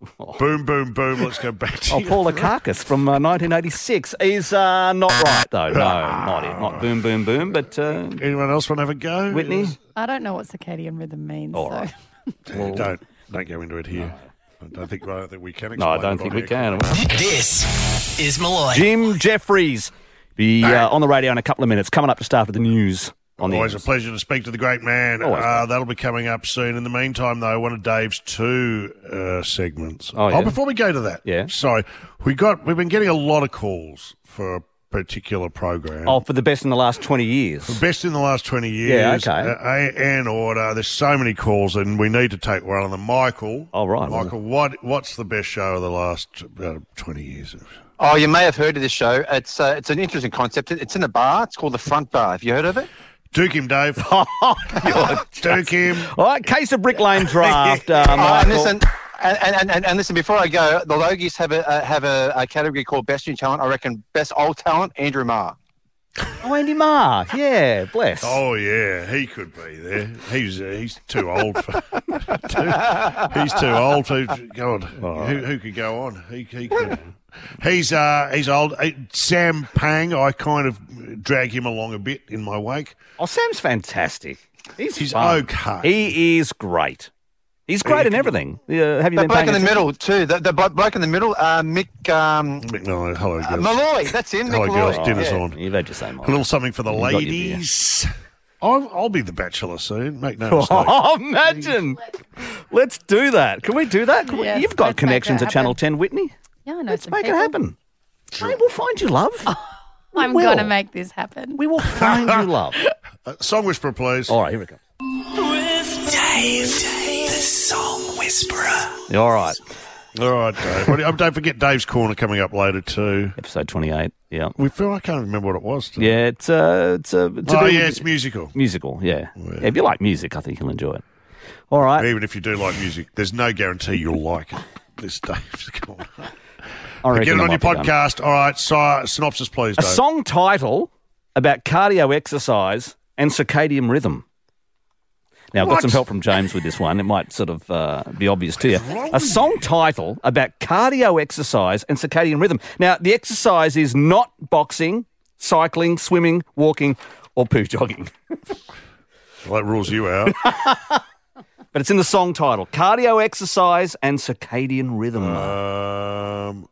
boom, boom, boom. Let's go back to Oh, Paul Paula Carcass from uh, 1986 is uh, not right, though. No, not it. Not boom, boom, boom. But uh, Anyone else want to have a go? Whitney? I don't know what circadian rhythm means. All so. right. Well, don't don't go into it here. I don't think I don't think we can. No, I don't think we can. This is Molloy. Jim Jefferies be uh, on the radio in a couple of minutes. Coming up to start with the news on the Always a pleasure to speak to the great man. Always Uh, that'll be coming up soon. In the meantime, though, one of Dave's two uh, segments. Oh, yeah? before we go to that, Yeah. Sorry, we got we've been getting a lot of calls for a particular program. Oh, for the best in the last 20 years. The best in the last 20 years. Yeah, okay. Uh, A- and order. There's so many calls, and we need to take one of them. Michael. Oh, right. Michael, what what's the best show of the last uh, 20 years? Oh, you may have heard of this show. It's uh, it's an interesting concept. It's in a bar. It's called the Front Bar. Have you heard of it? Duke him, Dave. Duke him. All right, case of Brick Lane draft. Uh, Oh, and listen, and, and, and, and listen. Before I go, the Logies have a uh, have a, a category called Best New Talent. I reckon Best Old Talent, Andrew Maher. Oh, Andy Maher. Yeah, bless. Oh yeah, he could be there. He's uh, he's too old for. too, he's too old for. God, who, who could go on? He, he could. He's uh he's old. Uh, Sam Pang. I kind of drag him along a bit in my wake. Oh, Sam's fantastic. He's, He's okay. He is great. He's great in everything. Uh, have you The been bloke paying in the middle too. The, the bloke in the middle, uh, Mick um, Mick Molloy, hello, uh, girls. Molloy. That's him. Hello, Mick girls. Molloy. Dinner's Yeah. on. You've had your same. A little something for the You got ladies. I'll, I'll be the bachelor soon. Make no mistake. Oh, imagine. Let's do that. Can we do that? Can we- You've got connections that at Channel 10, Whitney. Yeah, I know Let's some make it people. happen. Mate, we'll find you love. I'm going to make this happen. We will find you love. Uh, song whisperer, please. All right, here we go. Dave, the song whisperer. All right. All right, Dave. What do you- don't forget Dave's Corner coming up later too. Episode 28. Yeah. We feel I can't remember what it was. today. Yeah, it's uh, it's uh, to Oh do yeah, it's musical. musical. Yeah. Yeah, If you like music, I think you'll enjoy it. All right. Even if you do like music, there's no guarantee you'll like it. This Dave's Corner. I reckon Get it on your be done. podcast. All right, si- synopsis, please, A Dave. song title about cardio exercise and circadian rhythm. Now, I've got some help from James with this one. It might sort of uh, be obvious to you. A song title about cardio exercise and circadian rhythm. Now, the exercise is not boxing, cycling, swimming, walking, or poo jogging. Well, that rules you out. But it's in the song title Cardio exercise and circadian rhythm. um,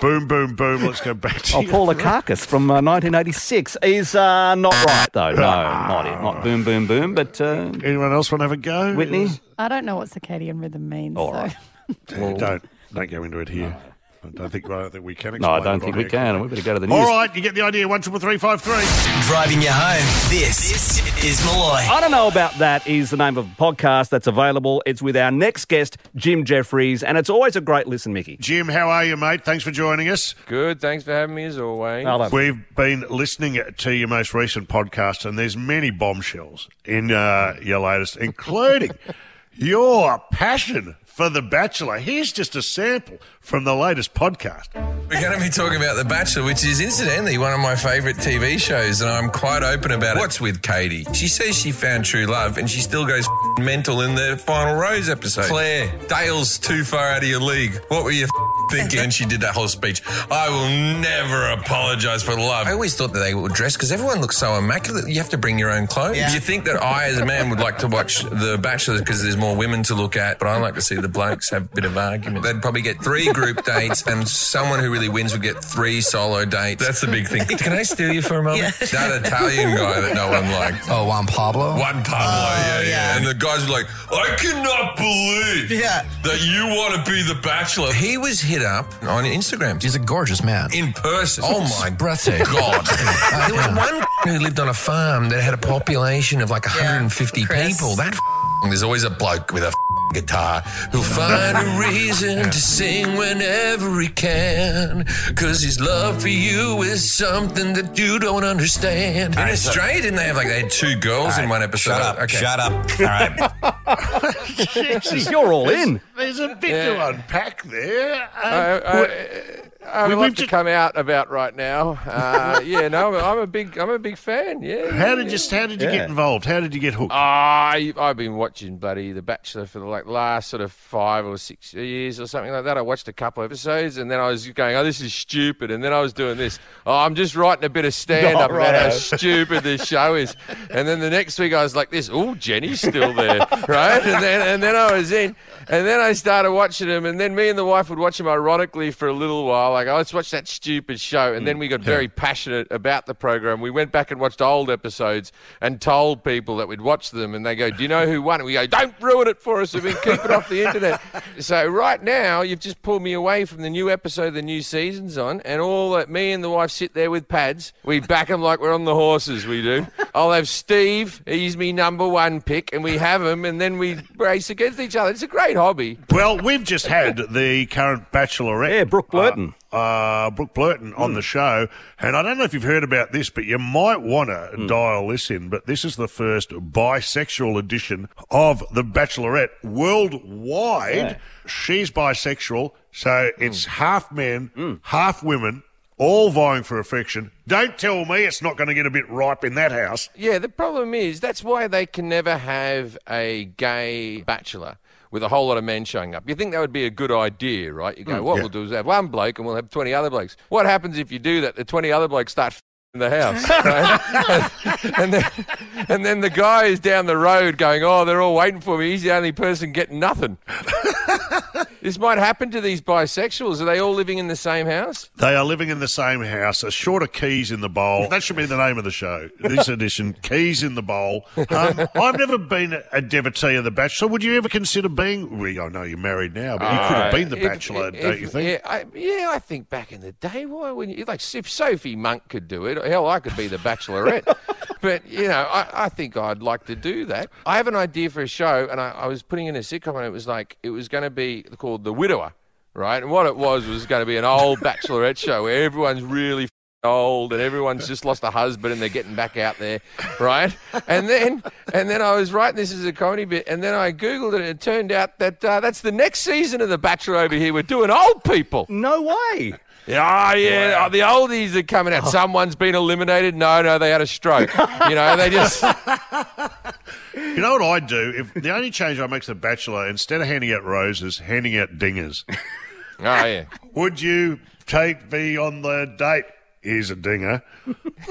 boom, boom, boom. Let's go back to Oh, you. Paul Lekakis from uh, 1986 is uh, not right, though. No, not it. Not boom, boom, boom. But Anyone else want to have a go? Whitney? I don't know what circadian rhythm means. All so. right. Uh, don't don't go into it here. I don't think, I don't think we can. No, I don't it think we here, can. We better go to the news. All right, you get the idea. One triple three five three. Driving you home. This is Molloy. I don't know about that is the name of a podcast that's available. It's with our next guest, Jim Jefferies, and it's always a great listen, Mickey. Jim, how are you, mate? Thanks for joining us. Good. Thanks for having me as always. We've been listening to your most recent podcast, and there's many bombshells in uh, your latest, including your passion for The Bachelor. Here's just a sample from the latest podcast. We're going to be talking about The Bachelor, which is incidentally one of my favourite TV shows, and I'm quite open about it. What's with Katie? She says she found true love, and she still goes mental in the final rose episode. Claire, Dale's too far out of your league. What were you thinking? And she did that whole speech. I will never apologise for love. I always thought that they would dress because everyone looks so immaculate. You have to bring your own clothes. Yeah. You think that I, as a man, would like to watch The Bachelor because there's more women to look at, but I like to see the blokes have a bit of argument. They'd probably get three group dates, and someone who really wins would get three solo dates. That's the big thing. Can I steal you for a moment? That Italian guy that no one liked. Oh, Juan Pablo? Juan Pablo, oh, yeah, yeah, yeah. And the guys were like, I cannot believe Yeah. that you want to be the bachelor. He was hit up on Instagram. He's a gorgeous man. In person. Oh my breathtaking. God. there was one who lived on a farm that had a population of like 150 people. That there's always a bloke with a guitar who'll find a reason to sing whenever he can. Cause his love for you is something that you don't understand. In All right, so- Australia, didn't they have like they had two girls All in right, one episode? shut up, shut up. All right. Jesus, You're all in. There's a bit to unpack there. I, Um, I, I we- would we've love to come out about right now. Uh, yeah, no, I'm a big, I'm a big fan. Yeah. How did you how did you get involved? How did you get hooked? I I've been watching bloody The Bachelor for the like last sort of five or six years or something like that. I watched a couple episodes and then I was going, oh, this is stupid, and then I was doing this. Oh, I'm just writing a bit of stand up Oh, about how stupid this show is. And then the next week I was like, this. Oh, Jenny's still there, right? And then and then I was in, and then I started watching them, and then me and the wife would watch them ironically for a little while. Like, oh, let's watch that stupid show, and then mm, we got very passionate about the program. We went back and watched old episodes and told people that we'd watch them, and they go, "Do you know who won?" And we go, "Don't ruin it for us. We've been keep it off the internet." So right now, you've just pulled me away from the new episode the new season's on, and all that me and the wife sit there with pads. We back them like we're on the horses. We do. I'll have Steve. He's me number one pick, and we have him, and then we race against each other. It's a great hobby. Well, we've just had the current Bachelorette. Yeah, Brooke Blurton. Uh, uh, Brooke Blurton on the show. And I don't know if you've heard about this, but you might want to dial this in. But this is the first bisexual edition of The Bachelorette worldwide. Yeah. She's bisexual, so it's half men, half women. All vying for affection. Don't tell me it's not going to get a bit ripe in that house. Yeah, the problem is that's why they can never have a gay bachelor with a whole lot of men showing up. You think that would be a good idea, right? You go, Mm, what yeah. we'll do is have one bloke and we'll have 20 other blokes. What happens if you do that? The 20 other blokes start f- in the house. Right? and, then, and then the guy is down the road going, oh, they're all waiting for me. He's the only person getting nothing. this might happen to these bisexuals. Are they all living in the same house? They are living in the same house. A shorter keys in the bowl. That should be the name of the show. This edition, keys in the bowl. Um, I've never been a devotee of the Bachelor. Would you ever consider being? Well, I know you're married now, but you could have been the If- Bachelor, if- don't you think? Yeah I, yeah, I think back in the day, why wouldn't you? Like, if Sophie Monk could do it, hell, I could be the Bachelorette. but, you know, I, I think I'd like to do that. I have an idea for a show, and I, I was putting in a sitcom, and it was like, it was going to be called The Widower, right? And what it was was going to be an old Bachelorette show where everyone's really old and everyone's just lost a husband and they're getting back out there, right? And then and then I was writing this as a comedy bit, and then I googled it, and it turned out that uh, that's the next season of The Bachelor over here. We're doing old people. No way. Yeah, oh, yeah. Oh, the oldies are coming out. Oh. Someone's been eliminated. No, no, they had a stroke. You know, they just. You know what I'd do? If the only change I make to the Bachelor, instead of handing out roses, handing out dingers. Oh yeah. Would you take me on the date? Here's a dinger.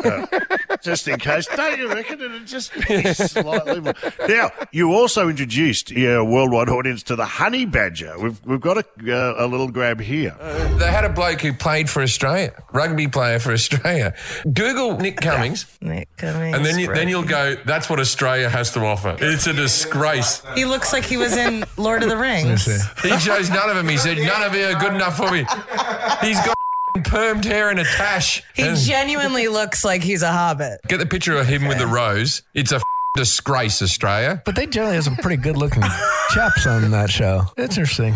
Uh, just in case. Don't you reckon it'd just be slightly more. Now, you also introduced your worldwide audience to the honey badger. We've, we've got a, uh, a little grab here. They had a bloke who played for Australia, rugby player for Australia. Google Nick Cummins, Nick Cummins. and then you, then you'll go. That's what Australia has to offer. It's a disgrace. He looks like he was in Lord of the Rings. He chose none of them. He said none of you are good enough for me. He's got permed hair and a tash. He And genuinely looks like he's a hobbit. get the picture of him with the rose. It's a disgrace, Australia. But they generally have some pretty good looking chaps on that show. It's interesting.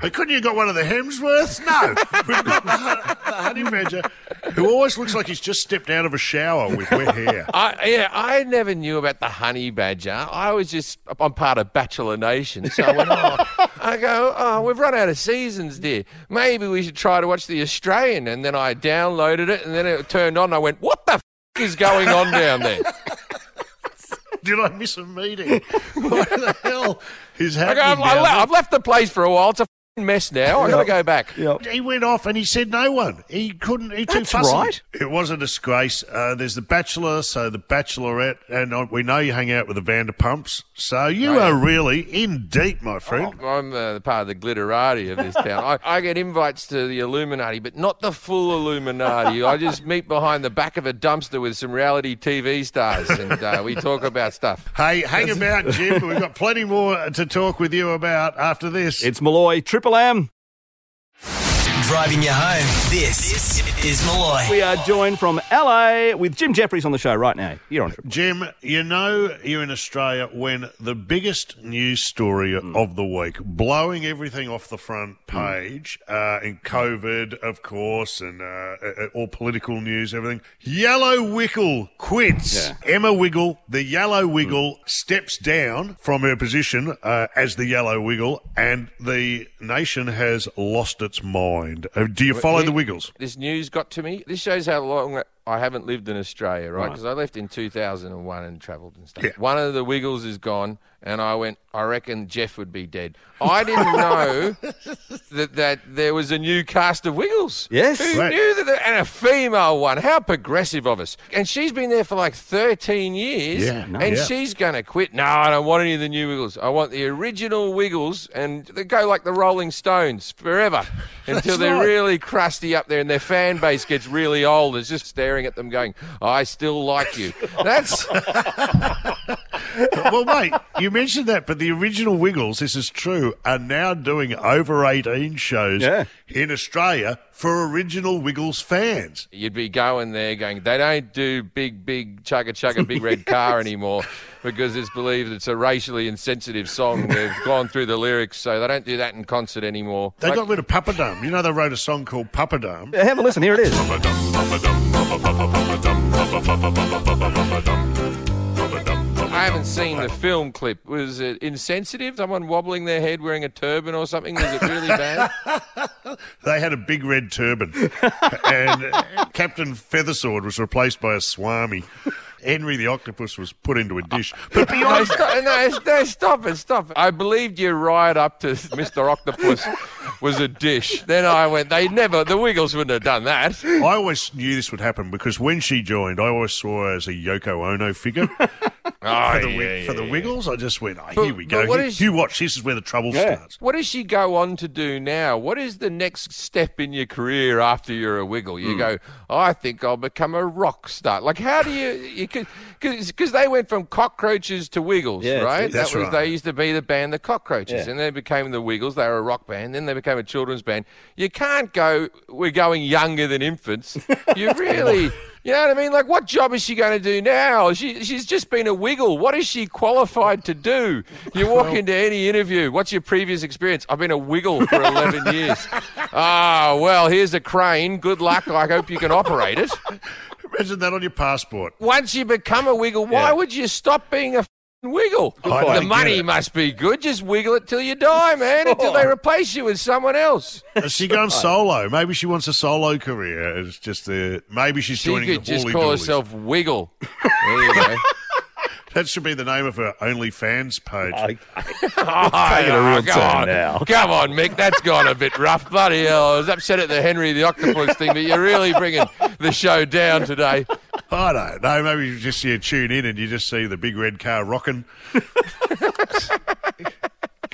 Hey, couldn't you got one of the Hemsworths? No. We've got the, the honey badger, who always looks like he's just stepped out of a shower with wet hair. I, yeah, I never knew about the honey badger. I was just, I'm part of Bachelor Nation. So I went, oh, I go, oh, we've run out of seasons, dear. Maybe we should try to watch the Australian. And then I downloaded it and then it turned on. And I went, what the f- is going on down there? Did I miss a meeting? What the hell is happening? I've, I've left the place for a while. It's a f***ing mess now. I've got to go back. He went off and he said no one. He couldn't. He too That's fussy. right. It was a disgrace. Uh, there's the Bachelor, so the Bachelorette, and uh, we know you hang out with the Vanderpumps. So you are really in deep, my friend. Oh, I'm uh, part of the glitterati of this town. I, I get invites to the Illuminati, but not the full Illuminati. I just meet behind the back of a dumpster with some reality TV stars, and uh, we talk about stuff. Hey, hang about, Jim. We've got plenty more to talk with you about after this. It's Molloy, Triple M. Driving you home. This, is Molloy. We are joined from LA with Jim Jefferies on the show right now. You're on Triple Jim, you know you're in Australia when the biggest news story Hmm. of the week, blowing everything off the front page, uh, in COVID, of course, and uh, uh, all political news, everything. Yellow Wiggle quits. Emma Wiggle, the Yellow Wiggle, steps down from her position uh, as the Yellow Wiggle, and the nation has lost its mind. Uh, do you follow the Wiggles? This news got to me. This shows how long I haven't lived in Australia, right? Right. Because I left in 2001 and travelled and stuff. Yeah. One of the Wiggles is gone, and I went, I reckon Jeff would be dead. I didn't know that, that there was a new cast of Wiggles. Yes. Who Right. knew that? there- And a female one. How progressive of us. And she's been there for like 13 years. Yeah, no, and yeah. she's going to quit. No, I don't want any of the new Wiggles. I want the original Wiggles, and they go like the Rolling Stones forever until they're right. really crusty up there and their fan base gets really old. It's just staring at them going, I still like you. That's. well, mate, you mentioned that, but the original Wiggles, this is true, are now doing over 18 shows Yeah. in Australia for original Wiggles fans. You'd be going there going, they don't do big, big chugga chugga big red car anymore because it's believed it's a racially insensitive song. They've gone through the lyrics, so they don't do that in concert anymore. They Like- got rid of Papadum. You know, they wrote a song called Papadum. Yeah, have a listen. Here it is. I haven't seen the film clip. Was it insensitive? Someone wobbling their head wearing a turban or something? Was it really bad? They had a big red turban, and Captain Feathersword was replaced by a swami. Henry the Octopus was put into a dish. But no, beyond stop, no, no, stop it, stop it. I believed you right up to Mr. Octopus was a dish. Then I went, they never, the Wiggles wouldn't have done that. I always knew this would happen because when she joined, I always saw her as a Yoko Ono figure. Oh, for the, yeah, Wig- for the yeah, Wiggles, I just went, oh, But- here we go. what Here- is- you watch, this is where the trouble starts. What does she go on to do now? What is the next step in your career after you're a wiggle? You Hmm. go, I think I'll become a rock star. Like, how do you? You could because they went from cockroaches to Wiggles, Yeah, right? that's that was right. they used to be the band the Cockroaches, Yeah. and they became the Wiggles. They were a rock band, then they became a children's band. You can't go. We're going younger than infants. You really. You know what I mean? Like, what job is she going to do now? She, she's just been a wiggle. What is she qualified to do? You walk into any interview. What's your previous experience? I've been a wiggle for 11 years. Ah, well, here's a crane. Good luck. I hope you can operate it. Imagine that on your passport. Once you become a wiggle, why Yeah. would you stop being a f***ing wiggle? The money must be good. Just wiggle it till you die, man, until they replace you with someone else. Is she going solo? Maybe she wants a solo career. It's just uh, maybe she's She joining could the just call herself Wiggle. There you go. That should be the name of her OnlyFans page. Oh, taking a real come turn on. now. Come on, Mick. That's gone a bit rough. Bloody hell. I was upset at the Henry the Octopus thing, but you're really bringing the show down today. I don't know. Maybe you just you tune in and you just see the big red car rocking.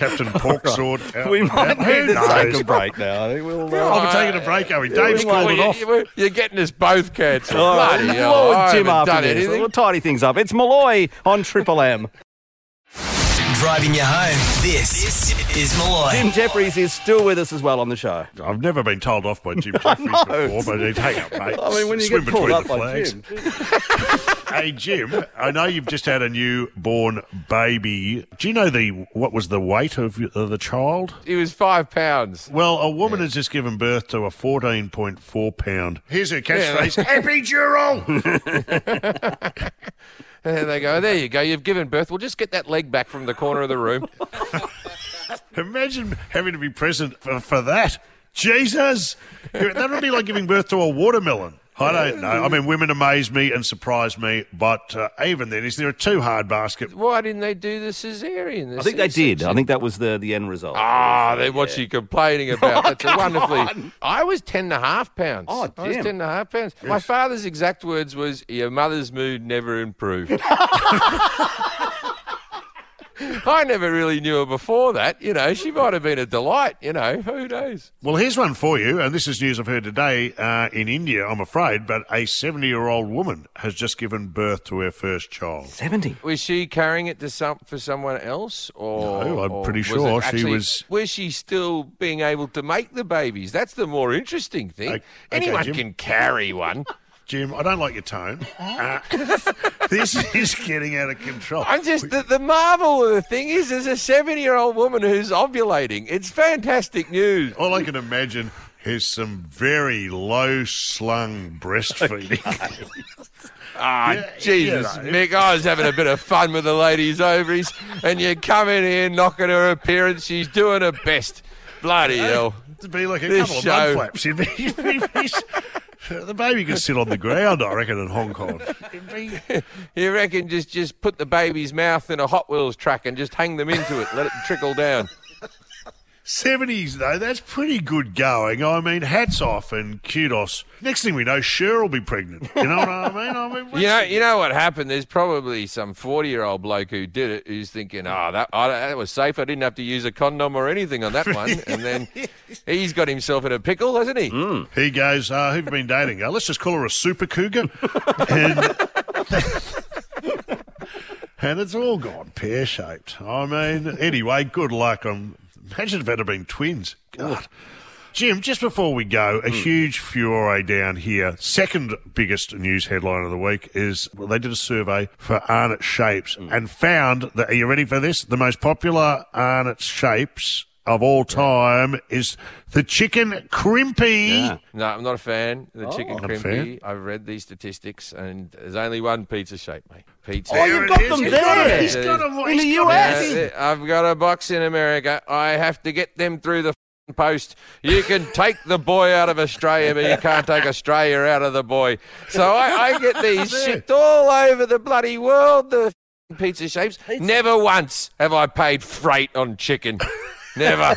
Captain Porksword. out We might need to take a break now. I think we'll. Oh, Uh, we're taking a break, are we? Dave's we might. called it off. You- You're getting us both cancelled. Right, Bloody hell. Jim after this. We'll tidy things up. It's Molloy on Triple M. Driving you home. This is Molloy. Jim Jefferies is still with us as well on the show. I've never been told off by Jim Jefferies before, but he'd hang up, mate. I mean, when you Swim get called up by. Jim. Hey Jim, I know you've just had a newborn baby. Do you know the what was the weight of, of the child? He was five pounds. Well, a woman has just given birth to a fourteen point four pound. Here's her catchphrase: Yeah. epidural. And they go, there you go. You've given birth. We'll just get that leg back from the corner of the room. Imagine having to be present for, for that. Jesus, that would be like giving birth to a watermelon. I don't know. I mean, women amaze me and surprise me, but uh, even then, is there a too hard basket? Why didn't they do the cesarean? The I think they did. I think that was the, the end result. Ah, then what's she complaining about? That's a come wonderfully. on. I was ten and a half pounds. Oh, I was Jim. ten and a half pounds. My father's exact words was, "Your mother's mood never improved." I never really knew her before that. You know, she might have been a delight. You know, who knows? Well, here's one for you, and this is news I've heard today uh, in India, I'm afraid, but a 70 year old woman has just given birth to her first child. 70. Was she carrying it to some for someone else, or No, I'm or pretty was sure she was- Was she still being able to make the babies? That's the more interesting thing. Okay, Anyone Jim. can carry one. Jim, I don't like your tone. Uh, this is getting out of control. I'm just the, the marvel of the thing is, there's a 70 year old woman who's ovulating. It's fantastic news. All I can imagine is some very low slung breastfeeding. Ah, Yeah, Jesus, you know. Mick, I was having a bit of fun with the lady's ovaries, and you come in here knocking her appearance. She's doing her best. Bloody hell. to be like a This couple show- of mud flaps. You'd be, you'd be- the baby could sit on the ground, I reckon, in Hong Kong. You reckon just just put the baby's mouth in a Hot Wheels track and just hang them into it, let it trickle down. 70s, though, that's pretty good going. I mean, hats off and kudos. Next thing we know, Cher will be pregnant. You know what I mean? I mean, You know, you know what happened? There's probably some 40 year old bloke who did it who's thinking, oh, that, oh, that was safe. I didn't have to use a condom or anything on that one. And then he's got himself in a pickle, hasn't he? He goes, uh, who've you been dating? Uh, let's just call her a super cougar. and, and it's all gone pear shaped. I mean, anyway, good luck. On, imagine if it had been twins. God. Jim, just before we go, a hmm. huge furore down here. Second biggest news headline of the week is well, they did a survey for Arnott shapes hmm. and found that, are you ready for this? The most popular Arnott shapes of all time is the chicken crimpy. No, I'm not a fan of the Oh. chicken Not a crimpy. I've read these statistics, and there's only one pizza shape, mate. Pizza. Oh, you've got them He's there. he's got a- in the he's got a- US. Yeah, I've got a box in America. I have to get them through the post. You can take the boy out of Australia, but you can't take Australia out of the boy. So I, I get these shipped all over the bloody world. The pizza shapes. Never once have I paid freight on chicken. Never.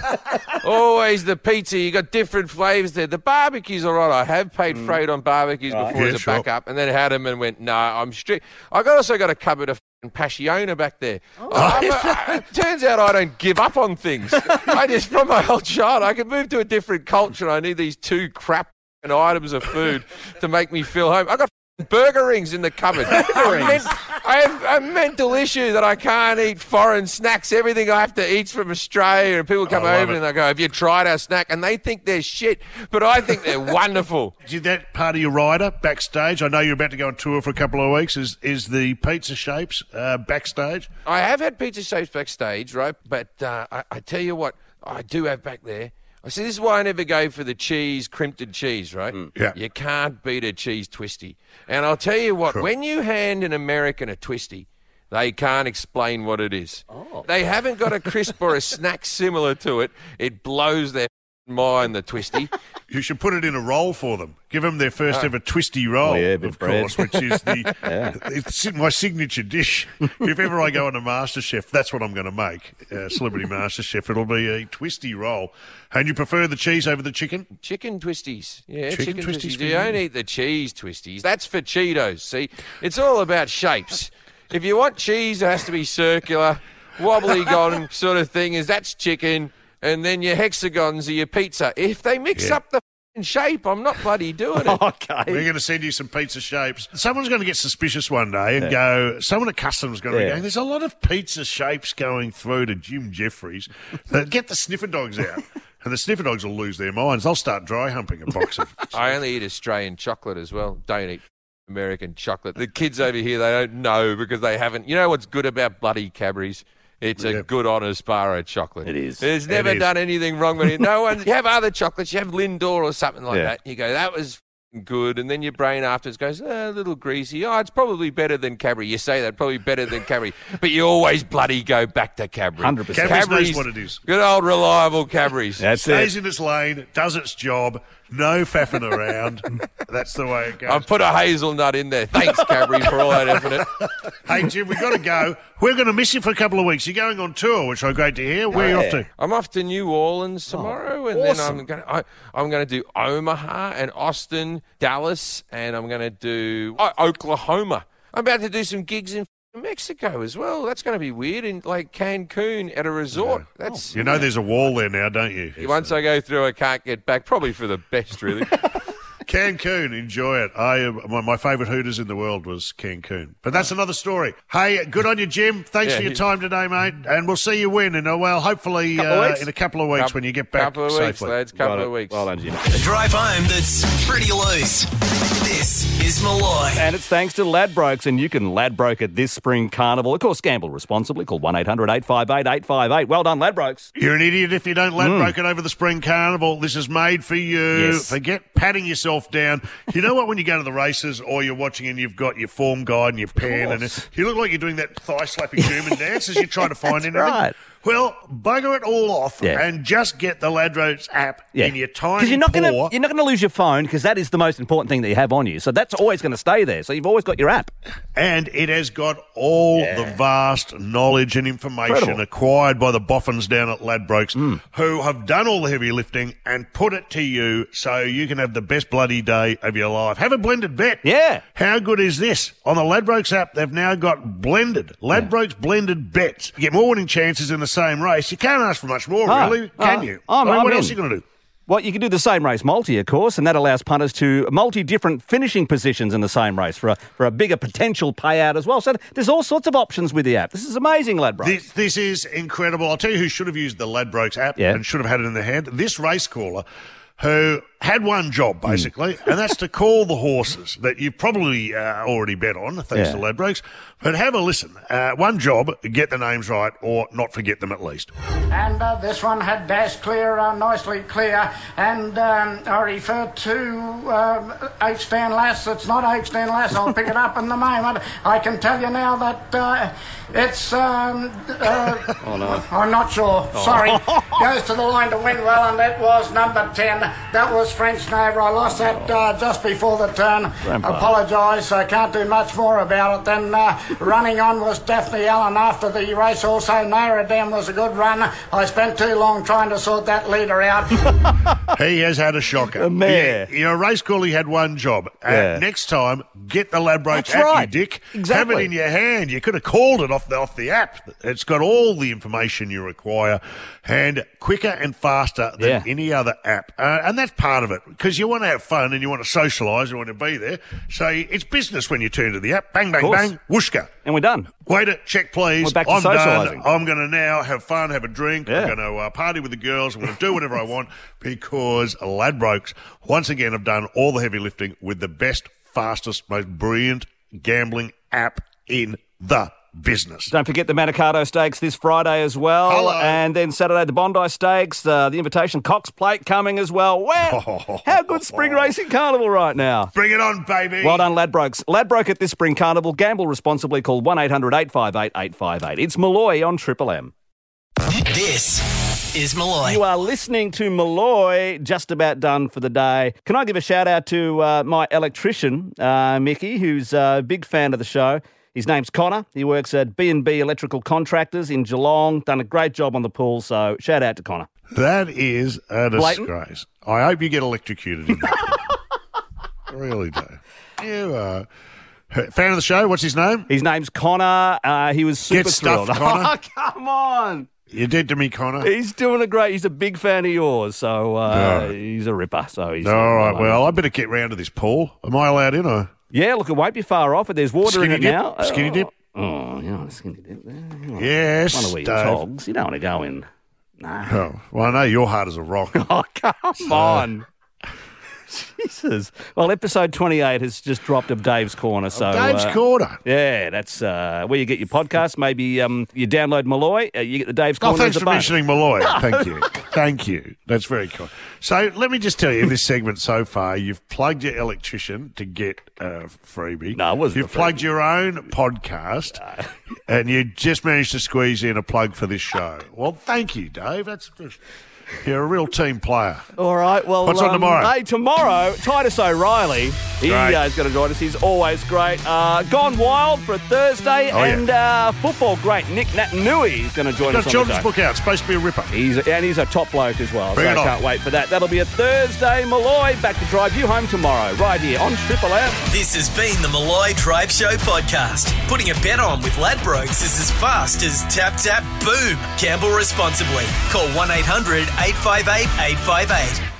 Always the pizza. You got different flavors there. The barbecue's all right. I have paid mm. freight on barbecues Right. before Yeah, as a sure. backup, and then had them and went, no, I'm strict. I got also got a cupboard of f***ing Passiona back there. Oh. I'm it turns out I don't give up on things. I just, from my old child, I can move to a different culture. I need these two crap f***ing items of food to make me feel home. I got f***ing burger rings in the cupboard. I, I have a mental issue that I can't eat foreign snacks. Everything I have to eat's from Australia, and people come I love over it. and they go, "Have you tried our snack?" And they think they're shit, but I think they're wonderful. Did that part of your rider backstage? I know you're about to go on tour for a couple of weeks. Is is the pizza shapes uh, backstage? I have had pizza shapes backstage, right? But uh, I, I tell you what, I do have back there. I see this is why I never go for the cheese, crimped cheese, right? Mm. Yeah. You can't beat a cheese twisty. And I'll tell you what, when you hand an American a twisty, they can't explain what it is. Oh. They haven't got a crisp or a snack similar to it. It blows their mind, the twisty. You should put it in a roll for them. Give them their first Oh. ever twisty roll, Oh, yeah, of of bread. course, which is the Yeah. it's my signature dish. if ever I go on a MasterChef, that's what I'm going to make. Uh, Celebrity MasterChef. It'll be a twisty roll. And you prefer the cheese over the chicken? Chicken twisties. Yeah, Chicken chicken, twisties twisties. You you. don't eat the cheese twisties. That's for Cheetos. See, it's all about shapes. If you want cheese, it has to be circular, wobbly gone sort of thing. Is that's chicken, and then your hexagons are your pizza. If they mix Yeah. up the shape, I'm not bloody doing it. okay. We're going to send you some pizza shapes. Someone's going to get suspicious one day and Yeah. go, someone at customs is going to Yeah. be going, there's a lot of pizza shapes going through to Jim Jefferies. Get the sniffer dogs out. And the sniffer dogs will lose their minds. They'll start dry humping a box of. I only eat Australian chocolate as well. Don't eat American chocolate. The kids over here, they don't know because they haven't. You know what's good about bloody Cadbury's? It's a good, honest bar of chocolate. It is. It's never is. done anything wrong with it. No one. You have other chocolates. You have Lindor or something like Yeah. that. You go, that was good, and then your brain afterwards goes, "Eh, a little greasy. Oh, it's probably better than Cadbury. You say that probably better than Cadbury, but you always bloody go back to Cadbury. 100%. Cadbury's knows what it is. Good old reliable Cadbury's. That's it. Stays in its lane, does its job, no faffing around. That's the way it goes. I've put a hazelnut in there. Thanks, Cadbury, for all that effort. hey, Jim, we've got to go. We're going to miss you for a couple of weeks. You're going on tour, which I'm great to hear. Where are you off to? I'm off to New Orleans tomorrow, and awesome. then I'm going to I, I'm going to do Omaha and Austin, Dallas, and I'm going to do oh, Oklahoma. I'm about to do some gigs in Mexico as well. That's going to be weird in like Cancun at a resort. That's You know there's a wall there now, don't you? once I go through, I can't get back. Probably for the best, really. Cancun, enjoy it. I uh, my, my favourite Hooters in the world was Cancun, but that's another story. Hey, good on you, Jim. Thanks Yeah, for your time today, mate, and we'll see you win in a well, hopefully uh, in a couple of weeks Couple- when you get back couple of safely. weeks, lads. Couple Righto. of weeks. Well done, Jim. A drive home that's pretty loose. This is Molloy. And it's thanks to Ladbrokes, and you can Ladbroke at this spring carnival. Of course, gamble responsibly. Call 1 800 858 858. Well done, Ladbrokes. You're an idiot if you don't hmm. Ladbroke it over the spring carnival. This is made for you. Yes. Forget patting yourself down. You know what? When you go to the races or you're watching and you've got your form guide and your pen, and you look like you're doing that thigh slapping German dance as you're trying to find That's anything. right. Well, bugger it all off Yeah. and just get the Ladbrokes app in your tiny Because you're not going to you're not going to lose your phone because that is the most important thing that you have on you. So that's always going to stay there. So you've always got your app. and it has got all the vast knowledge and information Incredible. acquired by the boffins down at Ladbrokes Hmm. who have done all the heavy lifting and put it to you so you can have the best bloody day of your life. Have a blended bet. Yeah. How good is this? On the Ladbrokes app, they've now got blended, Ladbrokes blended bets. You get more winning chances in the same race. You can't ask for much more, Oh, really, ah, can oh, you? I'm- I mean, I'm what else are you going to do? Well, you can do the same race multi, of course, and that allows punters to multi different finishing positions in the same race for a, for a bigger potential payout as well. So there's all sorts of options with the app. This is amazing, Ladbrokes. This, this is incredible. I'll tell you who should have used the Ladbrokes app Yeah. and should have had it in their hand. This race caller who had one job, Hmm. basically, and that's to call the horses that you've probably uh, already bet on, thanks Yeah. to Ladbrokes. But have a listen. Uh, one job, get the names right or not forget them at least. And uh, this one had dash clear, uh, nicely clear. And um, I refer to uh, H. Dan Lass. It's not H. Dan Lass. I'll pick it up in the moment. I can tell you now that uh, it's. Um, uh, Oh, no. I'm not sure. Oh. Sorry. Goes to the line to win well, and that was number 10. That was French Neighbour. I lost that uh, just before the turn. Rampart. Apologise. I can't do much more about it. Then uh, running on was Daphne Allen after the race. Also, Naradam was a good run. I spent too long trying to sort that leader out. He has had a shocker. A mare. Yeah, you're a race caller, you had one job. Uh, Yeah. Next time, get the Ladbrokes That's app, right. you dick. Have it in your hand. You could have called it off the, off the app. It's got all the information you require and quicker and faster than Yeah. any other app. Uh, and that's part of it because you want to have fun and you want to socialise, you want to be there. So it's business when you turn to the app. Bang, bang, bang, whooshka. and we're done. Wait a check, please. We're back to I'm done. I'm going to now have fun, have a drink. Yeah. I'm going to uh, party with the girls. I'm going to do whatever I want because Ladbrokes, once again, have done all the heavy lifting with the best, fastest, most brilliant gambling app in the business. Don't forget the Manikato Stakes this Friday as well. Hello. And then Saturday, the Bondi Stakes, uh, the Invitation Cox Plate coming as well. Wow. How good spring racing carnival right now. Bring it on, baby. Well done, Ladbrokes. Ladbroke at this spring carnival. Gamble responsibly. Call 1 800 858 858. It's Molloy on Triple M. This is Molloy. You are listening to Molloy, just about done for the day. Can I give a shout out to uh, my electrician, uh, Mickey, who's a big fan of the show. His name's Connor. He works at B&B Electrical Contractors in Geelong. Done a great job on the pool, so shout out to Connor. That is a Blatant? disgrace. I hope you get electrocuted. In that. I really do. You are. Fan of the show? What's his name? His name's Connor. Uh, he was super Get stuffed, thrilled. Connor. Oh, come on. You're dead to me, Connor. He's doing a great. He's a big fan of yours, so uh, Yeah. he's a ripper. So he's All right. Well, I better get round to this pool. Am I allowed in? Or yeah. Look, it won't be far off. But there's water Skinny in it dip? now. Uh, skinny oh, dip? Oh, yeah, skinny dip. There. Yes, One of these Dave. togs. You don't want to go in. No. Oh, well, I know you're hard as a rock. Oh, come on. Jesus. Well, episode 28 has just dropped of Dave's Corner. So Dave's uh, Corner. Yeah, that's uh, where you get your podcast. Maybe um, you download Molloy. Uh, you get the Dave's Corner. Oh, Corner. thanks for bonus. mentioning Molloy. Thank you. Thank you. That's very cool. So let me just tell you, in this segment so far, you've plugged your electrician to get a freebie. No, it wasn't You've plugged your own podcast, and you just managed to squeeze in a plug for this show. Well, thank you, Dave. That's you're a real team player. All right. Well, What's on um, tomorrow? Hey, tomorrow, Titus O'Reilly. He Great. uh, is going to join us. He's always great. Uh, Gone Wild for a Thursday, Oh, yeah. and uh, football great Nic Naitanui is going to join Got us. a on children's the book out. Supposed to be a ripper. He's and he's a top bloke as well. Bring so it I on. can't wait for that. That'll be a Thursday. Molloy back to drive you home tomorrow, right here on Triple M. This has been the Molloy Drive Show podcast. Putting a bet on with Ladbrokes is as fast as tap, tap, boom. Gamble responsibly. Call 1 800 858 858.